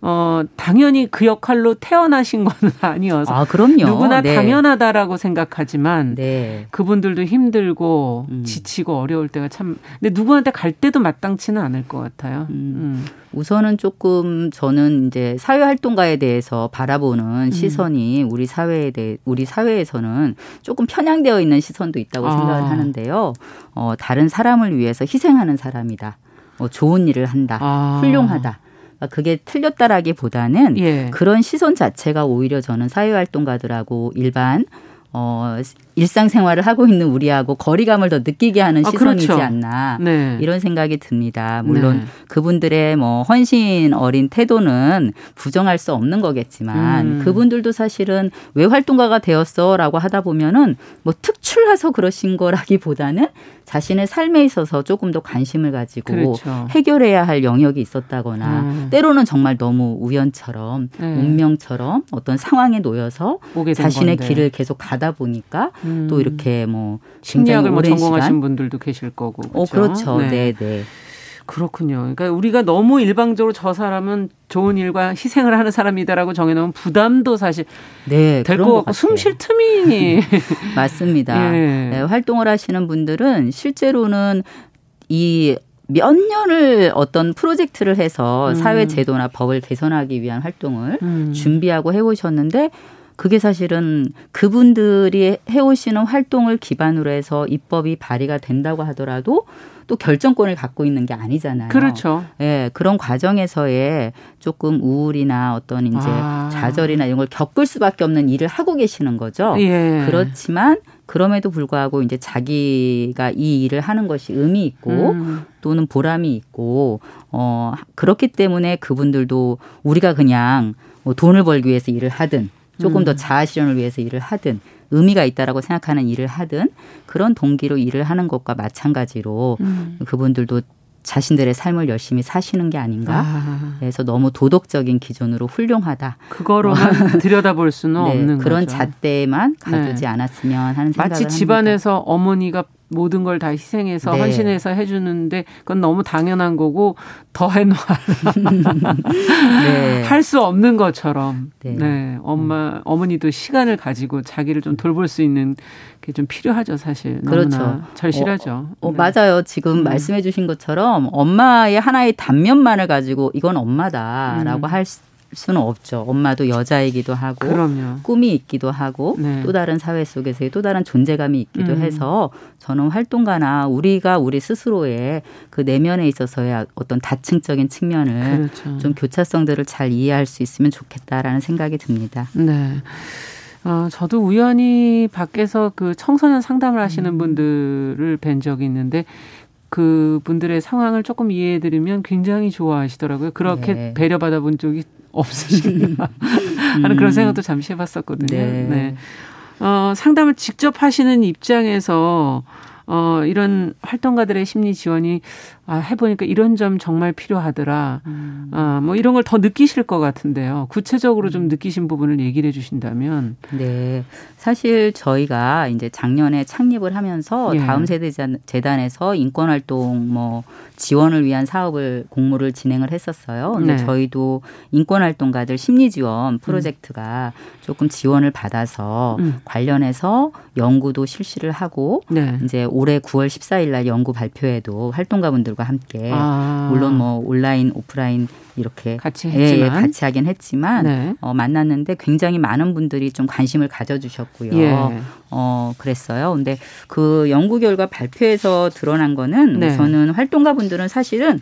어, 당연히 그 역할로 태어나신 건 아니어서. 아, 그럼요. 누구나 네. 당연하다라고 생각하지만 네. 그분들도 힘들고 음. 지치고 어려울 때가 참 근데 누구한테 갈 때도 마땅치는 않을 것 같아요. 음. 음. 우선은 조금 저는 이제 사회 활동가에 대해서 바라보는 음. 시선이 우리 사회에 대해 우리 사회에서는 조금 편향되어 있는 시선도 있다고 아. 생각을 하는데요. 어, 다른 사람을 위해서 희생하는 사람이다. 어, 좋은 일을 한다. 아. 훌륭하다. 그러니까 그게 틀렸다라기보다는 예. 그런 시선 자체가 오히려 저는 사회활동가들하고 일반 어, 일상생활을 하고 있는 우리하고 거리감을 더 느끼게 하는 아, 시선이지 그렇죠. 않나 네. 이런 생각이 듭니다. 물론 네. 그분들의 뭐 헌신 어린 태도는 부정할 수 없는 거겠지만 음. 그분들도 사실은 왜 활동가가 되었어라고 하다 보면은 뭐 특출나서 그러신 거라기보다는 자신의 삶에 있어서 조금 더 관심을 가지고 그렇죠. 해결해야 할 영역이 있었다거나 음. 때로는 정말 너무 우연처럼 네. 운명처럼 어떤 상황에 놓여서 자신의 건데. 길을 계속 가다 보니까 음. 또 이렇게 뭐 심리학을 뭐 전공하신 시간? 분들도 계실 거고 그렇죠. 어, 그렇죠. 네, 네. 네. 그렇군요. 그러니까 우리가 너무 일방적으로 저 사람은 좋은 일과 희생을 하는 사람이다라고 정해놓으면 부담도 사실 네, 될것 같고 숨 쉴 틈이 맞습니다. 예. 네, 활동을 하시는 분들은 실제로는 이몇 년을 어떤 프로젝트를 해서 음. 사회 제도나 법을 개선하기 위한 활동을 음. 준비하고 해오셨는데 그게 사실은 그분들이 해오시는 활동을 기반으로 해서 입법이 발의가 된다고 하더라도 또 결정권을 갖고 있는 게 아니잖아요. 그렇죠. 예, 그런 과정에서의 조금 우울이나 어떤 이제 아. 좌절이나 이런 걸 겪을 수밖에 없는 일을 하고 계시는 거죠. 예. 그렇지만 그럼에도 불구하고 이제 자기가 이 일을 하는 것이 의미 있고 음. 또는 보람이 있고 어 그렇기 때문에 그분들도 우리가 그냥 뭐 돈을 벌기 위해서 일을 하든 조금 음. 더 자아 실현을 위해서 일을 하든 의미가 있다라고 생각하는 일을 하든 그런 동기로 일을 하는 것과 마찬가지로 음. 그분들도 자신들의 삶을 열심히 사시는 게 아닌가. 아. 그래서 너무 도덕적인 기준으로 훌륭하다. 그거로만 들여다볼 수는 네, 없는 그런 거죠. 잣대만 가두지 네. 않았으면 하는 생각을 마치 집안에서 합니다. 어머니가 모든 걸 다 희생해서 네. 헌신해서 해주는데 그건 너무 당연한 거고 더 해놓아라. 네. 할수 없는 것처럼. 네. 네. 엄마, 어머니도 시간을 가지고 자기를 좀 돌볼 수 있는 게 좀 필요하죠, 사실. 그렇죠. 절실하죠. 어, 어, 네. 맞아요. 지금 음. 말씀해 주신 것처럼 엄마의 하나의 단면만을 가지고 이건 엄마다라고 음. 할 수는 없죠. 엄마도 여자이기도 하고 그럼요. 꿈이 있기도 하고 네. 또 다른 사회 속에서의 또 다른 존재감이 있기도 음. 해서 저는 활동가나 우리가 우리 스스로의 그 내면에 있어서의 어떤 다층적인 측면을 그렇죠. 좀 교차성들을 잘 이해할 수 있으면 좋겠다라는 생각이 듭니다. 네. 어, 저도 우연히 밖에서 그 청소년 상담을 하시는 음. 분들을 뵌 적이 있는데 그 분들의 상황을 조금 이해해 드리면 굉장히 좋아하시더라고요. 그렇게 네. 배려받아 본 적이 없으신가 하는 음. 그런 생각도 잠시 해봤었거든요. 네. 네. 어, 상담을 직접 하시는 입장에서 어, 이런 활동가들의 심리 지원이 아, 해보니까 이런 점 정말 필요하더라. 음. 아, 뭐 이런 걸 더 느끼실 것 같은데요. 구체적으로 좀 음. 느끼신 부분을 얘기를 해주신다면. 네. 사실 저희가 이제 작년에 창립을 하면서 예. 다음 세대 재단에서 인권 활동 뭐 지원을 위한 사업을 공모를 진행을 했었어요. 근데 네. 저희도 인권 활동가들 심리 지원 프로젝트가 음. 조금 지원을 받아서 음. 관련해서 연구도 실시를 하고 네. 이제 올해 9월 14일 날 연구 발표에도 활동가분들과 함께 아. 물론 뭐 온라인 오프라인 이렇게 같이 했지만 예, 같이 하긴 했지만 네. 어, 만났는데 굉장히 많은 분들이 좀 관심을 가져주셨고요. 예. 어 그랬어요. 근데 그 연구 결과 발표에서 드러난 거는 네. 우선은 활동가분들은 사실은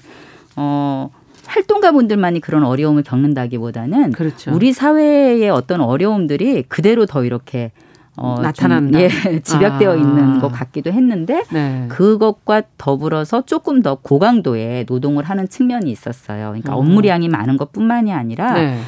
어 활동가분들만이 그런 어려움을 겪는다기보다는 그렇죠. 우리 사회의 어떤 어려움들이 그대로 더 이렇게 어, 나타난다. 좀, 예, 집약되어 아. 있는 것 같기도 했는데 네. 그것과 더불어서 조금 더 고강도의 노동을 하는 측면이 있었어요. 그러니까 음. 업무량이 많은 것뿐만이 아니라 네.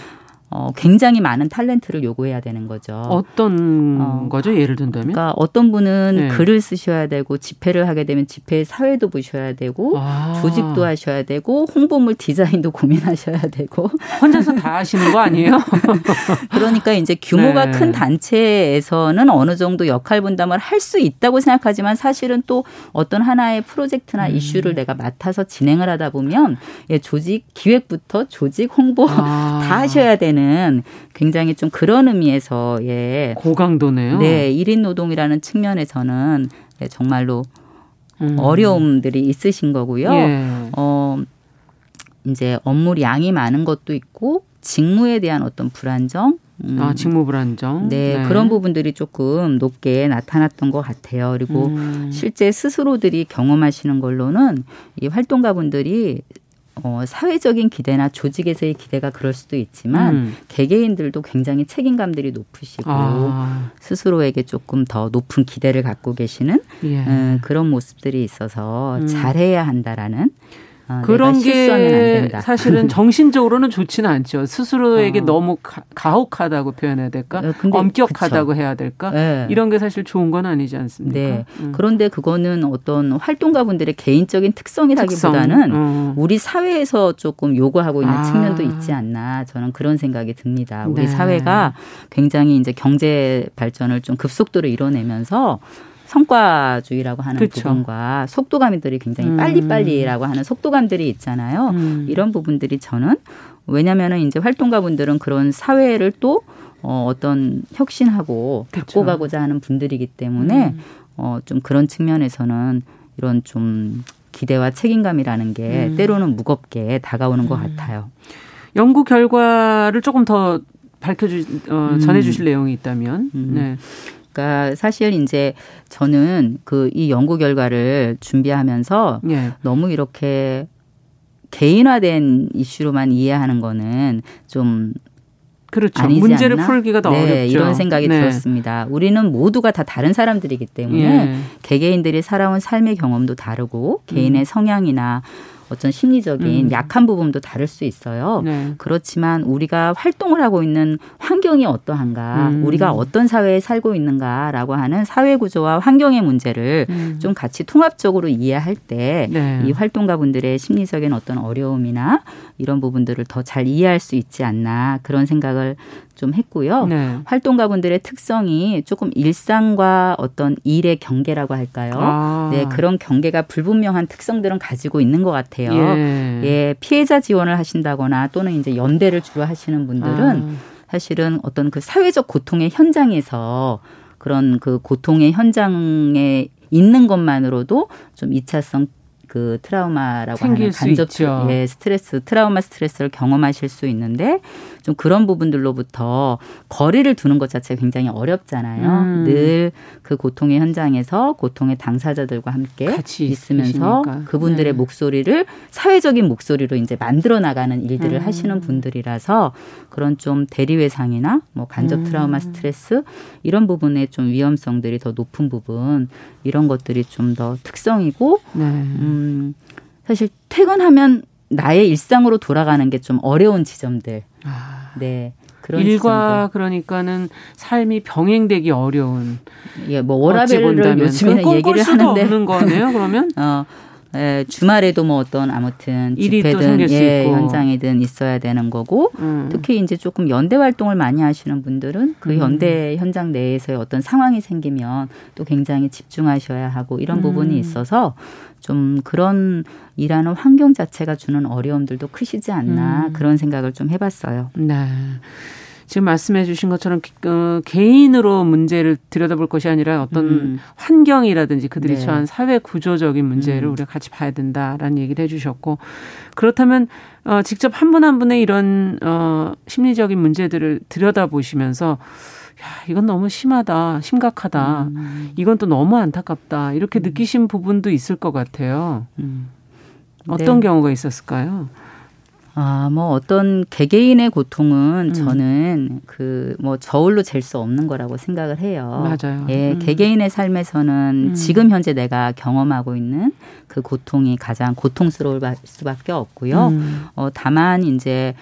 어, 굉장히 많은 탤런트를 요구해야 되는 거죠. 어떤 어, 거죠? 예를 든다면? 그러니까 어떤 분은 네. 글을 쓰셔야 되고 집회를 하게 되면 집회 사회도 보셔야 되고 아. 조직도 하셔야 되고 홍보물 디자인도 고민하셔야 되고 혼자서 다 하시는 거 아니에요? 그러니까 이제 규모가 네. 큰 단체에서는 어느 정도 역할 분담을 할 수 있다고 생각하지만 사실은 또 어떤 하나의 프로젝트나 음. 이슈를 내가 맡아서 진행을 하다 보면 예, 조직 기획부터 조직 홍보 아. 다 하셔야 되는 때는 굉장히 좀 그런 의미에서의 고강도네요. 네, 1인 노동이라는 측면에서는 네, 정말로 음. 어려움들이 있으신 거고요. 예. 어, 이제 업무 양이 많은 것도 있고 직무에 대한 어떤 불안정 음. 아, 직무 불안정. 네, 네, 그런 부분들이 조금 높게 나타났던 것 같아요. 그리고 음. 실제 스스로들이 경험하시는 걸로는 이 활동가분들이 어, 사회적인 기대나 조직에서의 기대가 그럴 수도 있지만 음. 개개인들도 굉장히 책임감들이 높으시고 아. 스스로에게 조금 더 높은 기대를 갖고 계시는 예. 음, 그런 모습들이 있어서 음. 잘해야 한다라는 아, 그런 게 사실은 정신적으로는 좋지는 않죠. 스스로에게 어. 너무 가, 혹하다고 표현해야 될까? 네, 근데, 엄격하다고 그쵸. 해야 될까? 네. 이런 게 사실 좋은 건 아니지 않습니까? 네. 음. 그런데 그거는 어떤 활동가분들의 개인적인 특성이라기보다는 특성. 어. 우리 사회에서 조금 요구하고 있는 아. 측면도 있지 않나 저는 그런 생각이 듭니다. 우리 네. 사회가 굉장히 이제 경제 발전을 좀 급속도로 이뤄내면서 성과주의라고 하는 그렇죠. 부분과 속도감들이 굉장히 음. 빨리빨리라고 하는 속도감들이 있잖아요. 음. 이런 부분들이 저는 왜냐면은 이제 활동가분들은 그런 사회를 또 어, 어떤 혁신하고 그렇죠. 바꿔가고자 하는 분들이기 때문에 음. 어, 좀 그런 측면에서는 이런 좀 기대와 책임감이라는 게 음. 때로는 무겁게 다가오는 것 음. 같아요. 연구 결과를 조금 더 밝혀주, 어, 음. 전해주실 내용이 있다면. 네. 그러니까 사실 이제 저는 그 이 연구 결과를 준비하면서 예. 너무 이렇게 개인화된 이슈로만 이해하는 거는 좀 그렇죠. 문제를 않나? 풀기가 더 네, 어렵죠. 이런 생각이 네. 들었습니다. 우리는 모두가 다 다른 사람들이기 때문에 예. 개개인들이 살아온 삶의 경험도 다르고 개인의 음. 성향이나 어떤 심리적인 음. 약한 부분도 다를 수 있어요. 네. 그렇지만 우리가 활동을 하고 있는 환경이 어떠한가, 음. 우리가 어떤 사회에 살고 있는가라고 하는 사회 구조와 환경의 문제를 음. 좀 같이 통합적으로 이해할 때이 네. 활동가분들의 심리적인 어떤 어려움이나 이런 부분들을 더 잘 이해할 수 있지 않나 그런 생각을 좀 했고요. 네. 활동가분들의 특성이 조금 일상과 어떤 일의 경계라고 할까요? 아. 네, 그런 경계가 불분명한 특성들은 가지고 있는 것 같아요. 예. 예. 피해자 지원을 하신다거나 또는 이제 연대를 주로 하시는 분들은 아. 사실은 어떤 그 사회적 고통의 현장에서 그런 그 고통의 현장에 있는 것만으로도 좀 이차성 그 트라우마라고 하는 간접 예, 스트레스, 트라우마 스트레스를 경험하실 수 있는데 좀 그런 부분들로부터 거리를 두는 것 자체가 굉장히 어렵잖아요. 음. 늘그 고통의 현장에서 고통의 당사자들과 함께 있으면서 있으니까. 그분들의 네. 목소리를 사회적인 목소리로 이제 만들어 나가는 일들을 음. 하시는 분들이라서 그런 좀 대리외상이나 뭐 간접 음. 트라우마 스트레스 이런 부분에 좀 위험성들이 더 높은 부분 이런 것들이 좀 더 특성이고 네. 음 사실 퇴근하면 나의 일상으로 돌아가는 게 좀 어려운 지점들. 아. 네. 일과 지점들. 그러니까는 삶이 병행되기 어려운. 예, 뭐 워라벨을 요즘에는 얘기를 하는데 없는 거네요. 그러면 어 예, 주말에도 뭐 어떤 아무튼 집회든 예, 현장이든 있어야 되는 거고 음. 특히 이제 조금 연대 활동을 많이 하시는 분들은 그 음. 연대 현장 내에서의 어떤 상황이 생기면 또 굉장히 집중하셔야 하고 이런 음. 부분이 있어서 좀 그런 일하는 환경 자체가 주는 어려움들도 크시지 않나 음. 그런 생각을 좀 해봤어요. 네. 지금 말씀해 주신 것처럼 어, 개인으로 문제를 들여다볼 것이 아니라 어떤 음. 환경이라든지 그들이 네. 처한 사회 구조적인 문제를 음. 우리가 같이 봐야 된다라는 얘기를 해 주셨고 그렇다면 어, 직접 한 분한 한 분의 이런 어, 심리적인 문제들을 들여다보시면서 야, 이건 너무 심하다, 심각하다, 음. 이건 또 너무 안타깝다, 이렇게 음. 느끼신 부분도 있을 것 같아요. 음. 어떤 네. 경우가 있었을까요? 아, 뭐 어떤 개개인의 고통은 음. 저는 그 뭐 저울로 잴 수 없는 거라고 생각을 해요. 맞아요. 예, 음. 개개인의 삶에서는 음. 지금 현재 내가 경험하고 있는 그 고통이 가장 고통스러울 수밖에 없고요. 음. 어, 다만 이제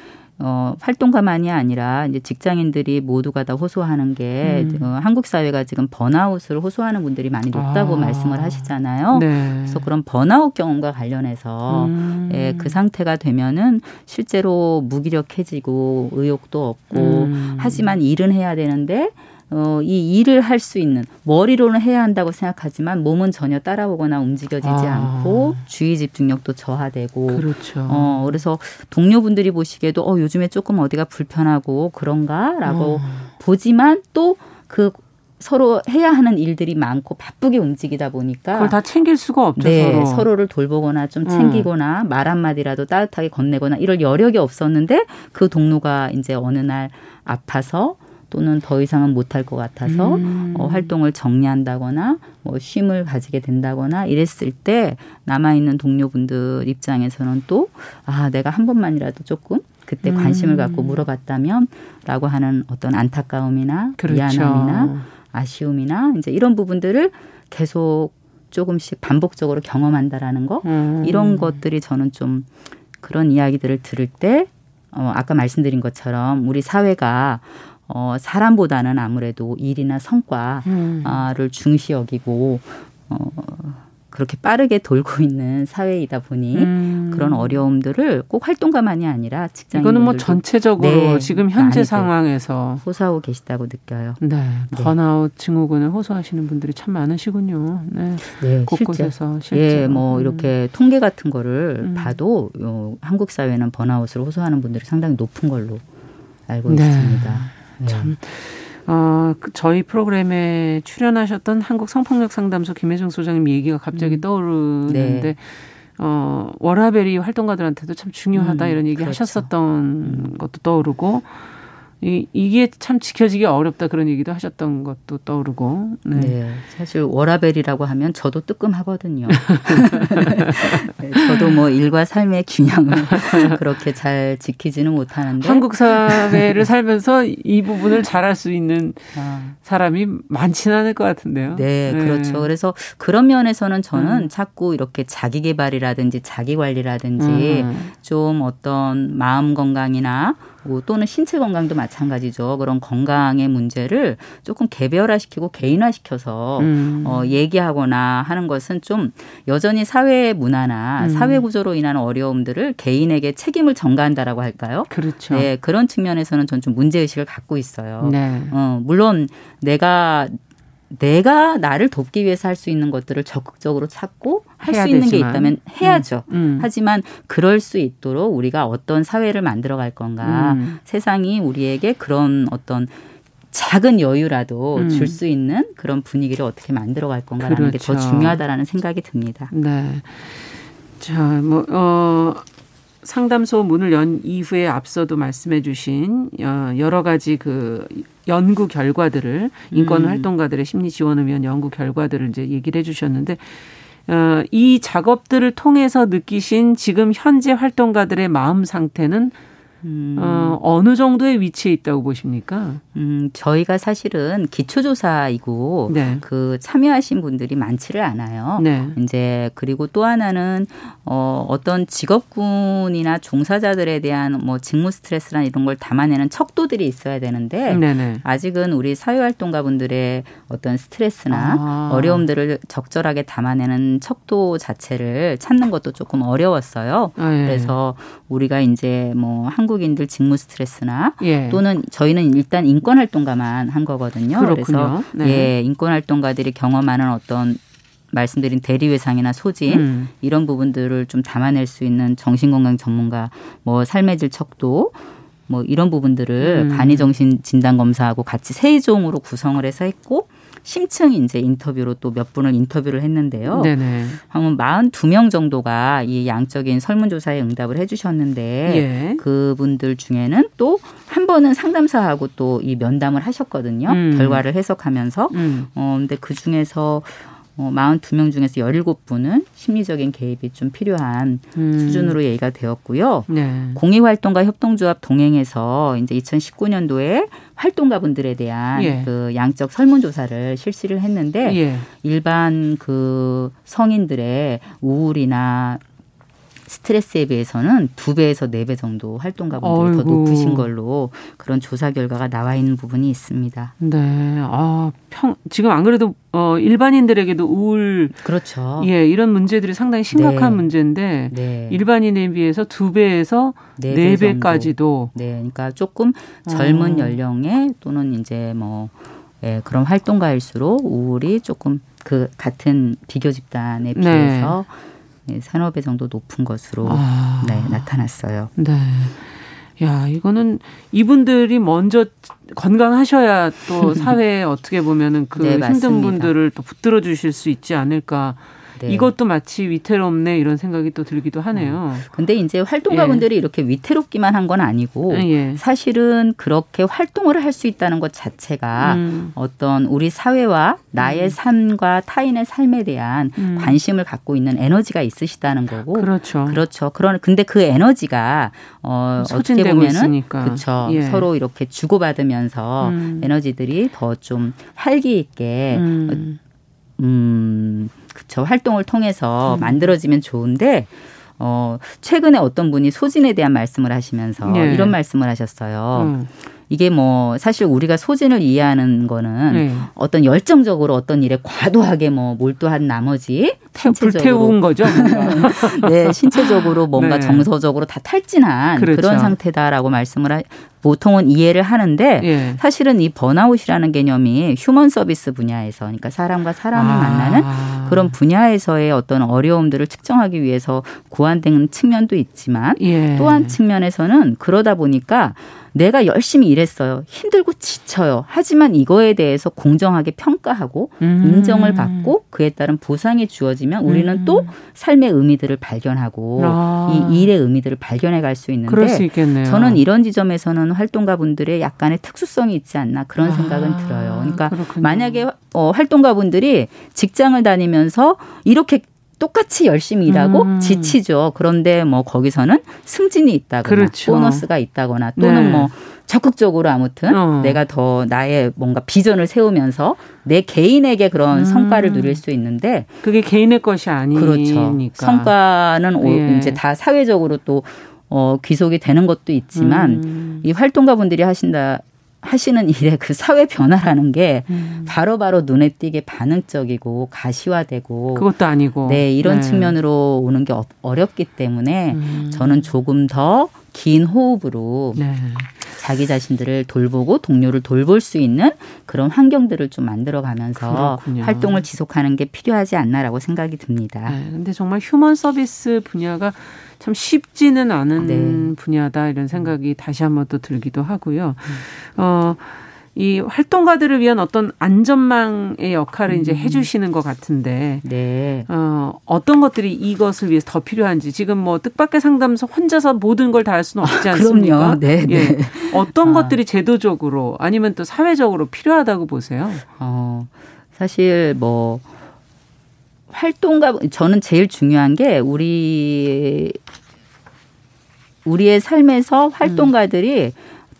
어, 활동가만이 아니라 이제 직장인들이 모두가 다 호소하는 게 음. 어, 한국 사회가 지금 번아웃을 호소하는 분들이 많이 높다고 아. 말씀을 하시잖아요. 네. 그래서 그런 번아웃 경험과 관련해서 음. 예, 그 상태가 되면은 실제로 무기력해지고 의욕도 없고 음. 하지만 일은 해야 되는데 어, 이 일을 할 수 있는 머리로는 해야 한다고 생각하지만 몸은 전혀 따라오거나 움직여지지 아. 않고 주의 집중력도 저하되고 그렇죠. 어, 그래서 동료분들이 보시기에도 어, 요즘에 조금 어디가 불편하고 그런가라고 어. 보지만 또그 서로 해야 하는 일들이 많고 바쁘게 움직이다 보니까 그걸 다 챙길 수가 없죠. 네, 서로. 서로를 돌보거나 좀 챙기거나 음. 말 한마디라도 따뜻하게 건네거나 이럴 여력이 없었는데 그 동료가 이제 어느 날 아파서 또는 더 이상은 못할 것 같아서 음. 어, 활동을 정리한다거나 뭐 쉼을 가지게 된다거나 이랬을 때 남아 있는 동료분들 입장에서는 또 아 내가 한 번만이라도 조금 그때 음. 관심을 갖고 물어봤다면 라고 하는 어떤 안타까움이나 그렇죠. 미안함이나 아쉬움이나 이제 이런 부분들을 계속 조금씩 반복적으로 경험한다라는 거 음. 이런 것들이 저는 좀 그런 이야기들을 들을 때 어, 아까 말씀드린 것처럼 우리 사회가 어, 사람보다는 아무래도 일이나 성과를 음. 중시 여기고 어, 그렇게 빠르게 돌고 있는 사회이다 보니 음. 그런 어려움들을 꼭 활동가만이 아니라 직장인 이거는 뭐 전체적으로 네, 지금 현재 상황에서 호소하고 계시다고 느껴요. 네, 네. 번아웃 증후군을 호소하시는 분들이 참 많으시군요. 네, 네 곳곳에서 실제. 예, 뭐 음. 이렇게 통계 같은 거를 음. 봐도 어, 한국 사회는 번아웃을 호소하는 분들이 상당히 높은 걸로 알고 네. 있습니다. 네. 참. 어, 그 저희 프로그램에 출연하셨던 한국 성폭력 상담소 김혜정 소장님 얘기가 갑자기 음. 떠오르는데 네. 어, 워라벨이 활동가들한테도 참 중요하다 음, 이런 얘기 그렇죠. 하셨었던 음. 것도 떠오르고 이, 이게 참 지켜지기 어렵다 그런 얘기도 하셨던 것도 떠오르고. 네. 네 사실 워라벨이라고 하면 저도 뜨끔하거든요. 네, 저도 뭐 일과 삶의 균형을 그렇게 잘 지키지는 못하는데 한국 사회를 살면서 이 부분을 잘할 수 있는 아. 사람이 많지는 않을 것 같은데요. 네, 네. 그렇죠. 그래서 그런 면에서는 저는 음. 자꾸 이렇게 자기 개발이라든지 자기 관리라든지 음. 좀 어떤 마음 건강이나 뭐 또는 신체 건강도 마찬가지죠. 그런 건강의 문제를 조금 개별화시키고 개인화시켜서 음. 어, 얘기하거나 하는 것은 좀 여전히 사회 문화나 음. 사회 구조로 인한 어려움들을 개인에게 책임을 전가한다라고 할까요? 그렇죠. 네, 그런 측면에서는 전 좀 문제 의식을 갖고 있어요. 네. 어, 물론 내가 내가 나를 돕기 위해서 할 수 있는 것들을 적극적으로 찾고 할 수 있는 되지만. 게 있다면 해야죠. 음, 음. 하지만 그럴 수 있도록 우리가 어떤 사회를 만들어 갈 건가. 음. 세상이 우리에게 그런 어떤 작은 여유라도 음. 줄수 있는 그런 분위기를 어떻게 만들어 갈 건가라는 그렇죠. 게더 중요하다라는 생각이 듭니다. 네. 자, 뭐, 어, 상담소 문을 연 이후에 앞서도 말씀해 주신 어, 여러 가지 그 연구 결과들을 인권 음. 활동가들의 심리 지원을 위한 연구 결과들을 이제 얘기를 해 주셨는데 어, 이 작업들을 통해서 느끼신 지금 현재 활동가들의 마음 상태는 음. 어, 어느 정도의 위치에 있다고 보십니까? 음, 저희가 사실은 기초조사이고 네. 그 참여하신 분들이 많지를 않아요. 네. 이제 그리고 또 하나는 어, 어떤 직업군이나 종사자들에 대한 뭐 직무 스트레스나 이런 걸 담아내는 척도들이 있어야 되는데 네네. 아직은 우리 사회활동가분들의 어떤 스트레스나 아. 어려움들을 적절하게 담아내는 척도 자체를 찾는 것도 조금 어려웠어요. 아, 예. 그래서 우리가 이제 뭐 한국 한국인들 직무 스트레스나 예. 또는 저희는 일단 인권 활동가만 한 거거든요. 그렇군요. 그래서 네. 예, 인권 활동가들이 경험하는 어떤 말씀드린 대리회상이나 소진 음. 이런 부분들을 좀 담아낼 수 있는 정신건강 전문가 뭐 삶의 질 척도 뭐 이런 부분들을 음. 간이정신 진단 검사하고 같이 세 종으로 구성을 해서 했고 심층 이제 인터뷰로 또 몇 분을 인터뷰를 했는데요. 네네. 한 42명 정도가 이 양적인 설문조사에 응답을 해주셨는데 예. 그분들 중에는 또 한 번은 상담사하고 또 이 면담을 하셨거든요. 음. 결과를 해석하면서. 음. 어, 근데 그 중에서 어, 42명 중에서 17분은 심리적인 개입이 좀 필요한 음. 수준으로 얘기가 되었고요. 네. 공익활동가 협동조합 동행에서 이제 2019년도에 활동가분들에 대한 예. 그 양적 설문조사를 실시를 했는데 예. 일반 그 성인들의 우울이나 스트레스에 비해서는 두 배에서 네 배 정도 활동가 분들이 더 높으신 걸로 그런 조사 결과가 나와 있는 부분이 있습니다. 네. 아, 평, 지금 안 그래도 어, 일반인들에게도 우울. 그렇죠. 예, 이런 문제들이 상당히 심각한 네. 문제인데 네. 일반인에 비해서 두 배에서 네, 네 배까지도. 네. 그러니까 조금 젊은 어. 연령에 또는 이제 뭐 예, 그런 활동가일수록 우울이 조금 그 같은 비교 집단에 네. 비해서 네. 네, 배 정도 높은 것으로 아. 네, 나타났어요. 네. 야, 이거는 이분들이 먼저 건강하셔야 또 사회에 어떻게 보면은 그 네, 힘든 분들을 또 붙들어 주실 수 있지 않을까 네. 이것도 마치 위태롭네 이런 생각이 또 들기도 하네요. 어. 근데 이제 활동가분들이 예. 이렇게 위태롭기만 한 건 아니고 예. 사실은 그렇게 활동을 할 수 있다는 것 자체가 음. 어떤 우리 사회와 나의 음. 삶과 타인의 삶에 대한 음. 관심을 갖고 있는 에너지가 있으시다는 거고 그렇죠. 그렇죠. 그런 근데 그 에너지가 어 어떻게 보면은 그렇죠. 예. 서로 이렇게 주고받으면서 음. 에너지들이 더 좀 활기 있게 음. 음 그쵸 활동을 통해서 음. 만들어지면 좋은데 어 최근에 어떤 분이 소진에 대한 말씀을 하시면서 네. 이런 말씀을 하셨어요. 음. 이게 뭐 사실 우리가 소진을 이해하는 거는 네. 어떤 열정적으로 어떤 일에 과도하게 뭐 몰두한 나머지 불태운 거죠. 네, 신체적으로 뭔가 네. 정서적으로 다 탈진한 그렇죠. 그런 상태다라고 말씀을 하, 보통은 이해를 하는데 예. 사실은 이 번아웃이라는 개념이 휴먼 서비스 분야에서 그러니까 사람과 사람을 아. 만나는 그런 분야에서의 어떤 어려움들을 측정하기 위해서 고안된 측면도 있지만 예. 또한 측면에서는 그러다 보니까 내가 열심히 일했어요. 힘들고 지쳐요. 하지만 이거에 대해서 공정하게 평가하고 음. 인정을 받고 그에 따른 보상이 주어지면 우리는 음. 또 삶의 의미들을 발견하고 아. 이 일의 의미들을 발견해 갈 수 있는데 수 저는 이런 지점에서는 활동가 분들의 약간의 특수성이 있지 않나 그런 아. 생각은 들어요. 그러니까 그렇군요. 만약에 어, 활동가 분들이 직장을 다니면서 이렇게 똑같이 열심히 일하고 음. 지치죠. 그런데 뭐 거기서는 승진이 있다거나 그렇죠. 보너스가 있다거나 또는 네. 뭐 적극적으로 아무튼 어. 내가 더 나의 뭔가 비전을 세우면서 내 개인에게 그런 음. 성과를 누릴 수 있는데 그게 개인의 것이 아니니까 그렇죠. 성과는 예. 이제 다 사회적으로 또 어, 귀속이 되는 것도 있지만 음. 이 활동가 분들이 하신다 하시는 일의 그 사회 변화라는 게 음. 바로바로 눈에 띄게 반응적이고 가시화되고 그것도 아니고 네 이런 네. 측면으로 오는 게 어렵기 때문에 음. 저는 조금 더 긴 호흡으로 네. 자기 자신들을 돌보고 동료를 돌볼 수 있는 그런 환경들을 좀 만들어 가면서 그렇군요. 활동을 지속하는 게 필요하지 않나라고 생각이 듭니다. 네, 근데 정말 휴먼 서비스 분야가 참 쉽지는 않은 네. 분야다 이런 생각이 다시 한번 또 들기도 하고요. 음. 어, 이 활동가들을 위한 어떤 안전망의 역할을 음. 이제 해주시는 것 같은데, 네. 어, 어떤 것들이 이것을 위해서 더 필요한지 지금 뭐 뜻밖의 상담소 혼자서 모든 걸 다 할 수는 없지 아, 않습니까? 그럼요. 네, 예. 네. 어떤 아. 것들이 제도적으로 아니면 또 사회적으로 필요하다고 보세요? 어, 사실 뭐 활동가 저는 제일 중요한 게 우리 우리의 삶에서 활동가들이 음.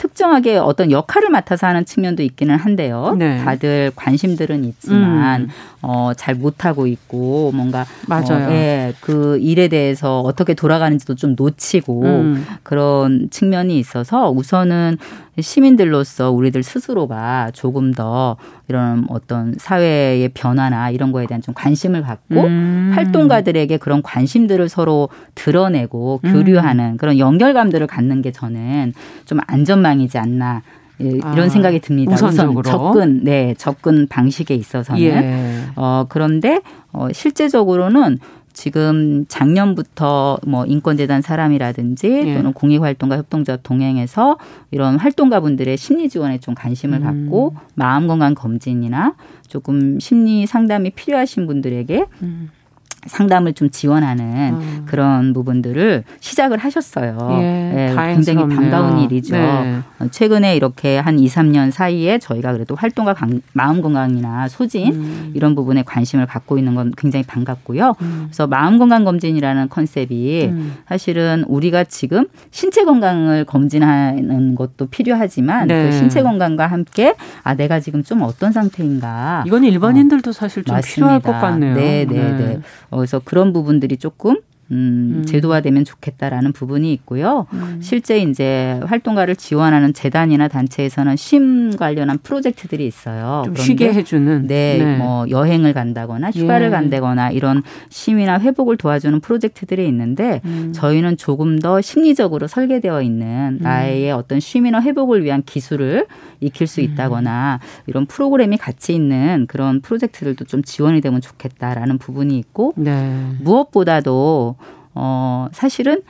특정하게 어떤 역할을 맡아서 하는 측면도 있기는 한데요. 네. 다들 관심들은 있지만 음. 어, 잘 못하고 있고 뭔가 맞아요. 어, 예, 그 일에 대해서 어떻게 돌아가는지도 좀 놓치고 음. 그런 측면이 있어서 우선은 시민들로서 우리들 스스로가 조금 더 이런 어떤 사회의 변화나 이런 거에 대한 좀 관심을 갖고 음. 활동가들에게 그런 관심들을 서로 드러내고 교류하는 음. 그런 연결감들을 갖는 게 저는 좀 안전망이지 않나 예, 이런 아, 생각이 듭니다. 우선적으로. 우선 접근, 네, 접근 방식에 있어서는. 예. 어, 그런데 어, 실제적으로는 지금 작년부터 뭐 인권재단 사람이라든지 예. 또는 공익활동가 협동조합 동행해서 이런 활동가분들의 심리 지원에 좀 관심을 음. 갖고 마음 건강 검진이나 조금 심리 상담이 필요하신 분들에게 음. 상담을 좀 지원하는 음. 그런 부분들을 시작을 하셨어요. 예, 네, 굉장히 반가운 일이죠. 네. 어, 최근에 이렇게 한 2, 3년 사이에 저희가 그래도 활동과 마음 건강이나 소진 음. 이런 부분에 관심을 갖고 있는 건 굉장히 반갑고요. 음. 그래서 마음 건강 검진이라는 컨셉이 음. 사실은 우리가 지금 신체 건강을 검진하는 것도 필요하지만 네. 그 신체 건강과 함께 아 내가 지금 좀 어떤 상태인가. 이건 일반인들도 어, 사실 좀 맞습니다. 필요할 것 같네요. 네, 네, 네. 네. 어, 그래서 그런 부분들이 조금 음, 음, 제도화되면 좋겠다라는 부분이 있고요. 음. 실제 이제 활동가를 지원하는 재단이나 단체에서는 쉼 관련한 프로젝트들이 있어요. 좀 쉬게 해주는. 네, 네, 뭐 여행을 간다거나 휴가를 예. 간다거나 이런 쉼이나 회복을 도와주는 프로젝트들이 있는데 음. 저희는 조금 더 심리적으로 설계되어 있는 음. 나의 어떤 쉼이나 회복을 위한 기술을 익힐 수 음. 있다거나 이런 프로그램이 같이 있는 그런 프로젝트들도 좀 지원이 되면 좋겠다라는 부분이 있고 네. 무엇보다도 어 사실은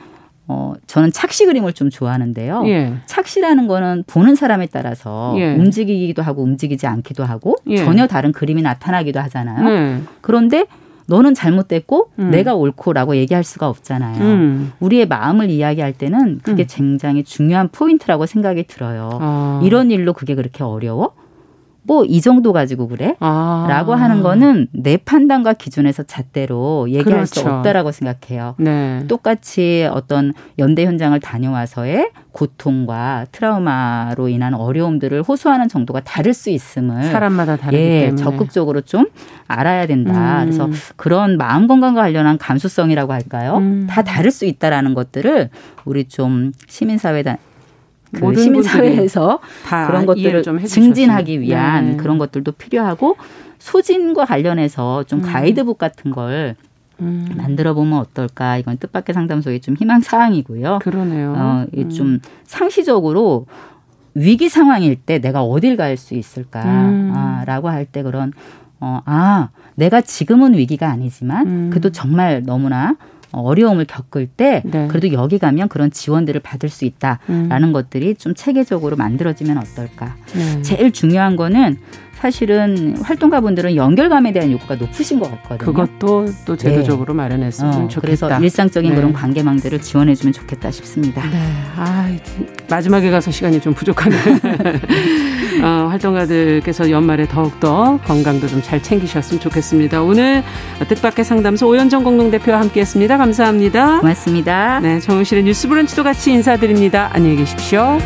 어, 저는 착시 그림을 좀 좋아하는데요. 예. 착시라는 거는 보는 사람에 따라서 예. 움직이기도 하고 움직이지 않기도 하고 예. 전혀 다른 그림이 나타나기도 하잖아요. 네. 그런데 너는 잘못됐고 음. 내가 옳고라고 얘기할 수가 없잖아요. 음. 우리의 마음을 이야기할 때는 그게 음. 굉장히 중요한 포인트라고 생각이 들어요. 아. 이런 일로 그게 그렇게 어려워? 뭐 이 정도 가지고 그래? 아. 라고 하는 거는 내 판단과 기준에서 잣대로 얘기할 그렇죠. 수 없다라고 생각해요. 네. 똑같이 어떤 연대 현장을 다녀와서의 고통과 트라우마로 인한 어려움들을 호소하는 정도가 다를 수 있음을 사람마다 다르기 예, 때문에 적극적으로 좀 알아야 된다. 음. 그래서 그런 마음 건강과 관련한 감수성이라고 할까요? 음. 다 다를 수 있다라는 것들을 우리 좀 시민사회 단 그 시민사회에서 그런 것들을 좀 증진하기 위한 네. 그런 것들도 필요하고 소진과 관련해서 좀 음. 가이드북 같은 걸 음. 만들어 보면 어떨까? 이건 뜻밖의 상담소의 좀 희망 사항이고요. 그러네요. 어, 음. 좀 상시적으로 위기 상황일 때 내가 어딜 갈 수 있을까라고 음. 아, 할때 그런 어, 아 내가 지금은 위기가 아니지만 음. 그래도 정말 너무나 어려움을 겪을 때 네. 그래도 여기 가면 그런 지원들을 받을 수 있다라는 음. 것들이 좀 체계적으로 만들어지면 어떨까. 네. 제일 중요한 거는 사실은 활동가분들은 연결감에 대한 욕구가 높으신 것 같거든요. 그것도 또 제도적으로 네. 마련했으면 어, 좋겠다. 그래서 일상적인 네. 그런 관계망들을 지원해주면 좋겠다 싶습니다. 네. 아, 마지막에 가서 시간이 좀 부족하네. 어, 활동가들께서 연말에 더욱더 건강도 좀 잘 챙기셨으면 좋겠습니다. 오늘 뜻밖의 상담소 오연정 공동대표와 함께했습니다. 감사합니다. 고맙습니다. 네, 정우실의 뉴스 브런치도 같이 인사드립니다. 안녕히 계십시오.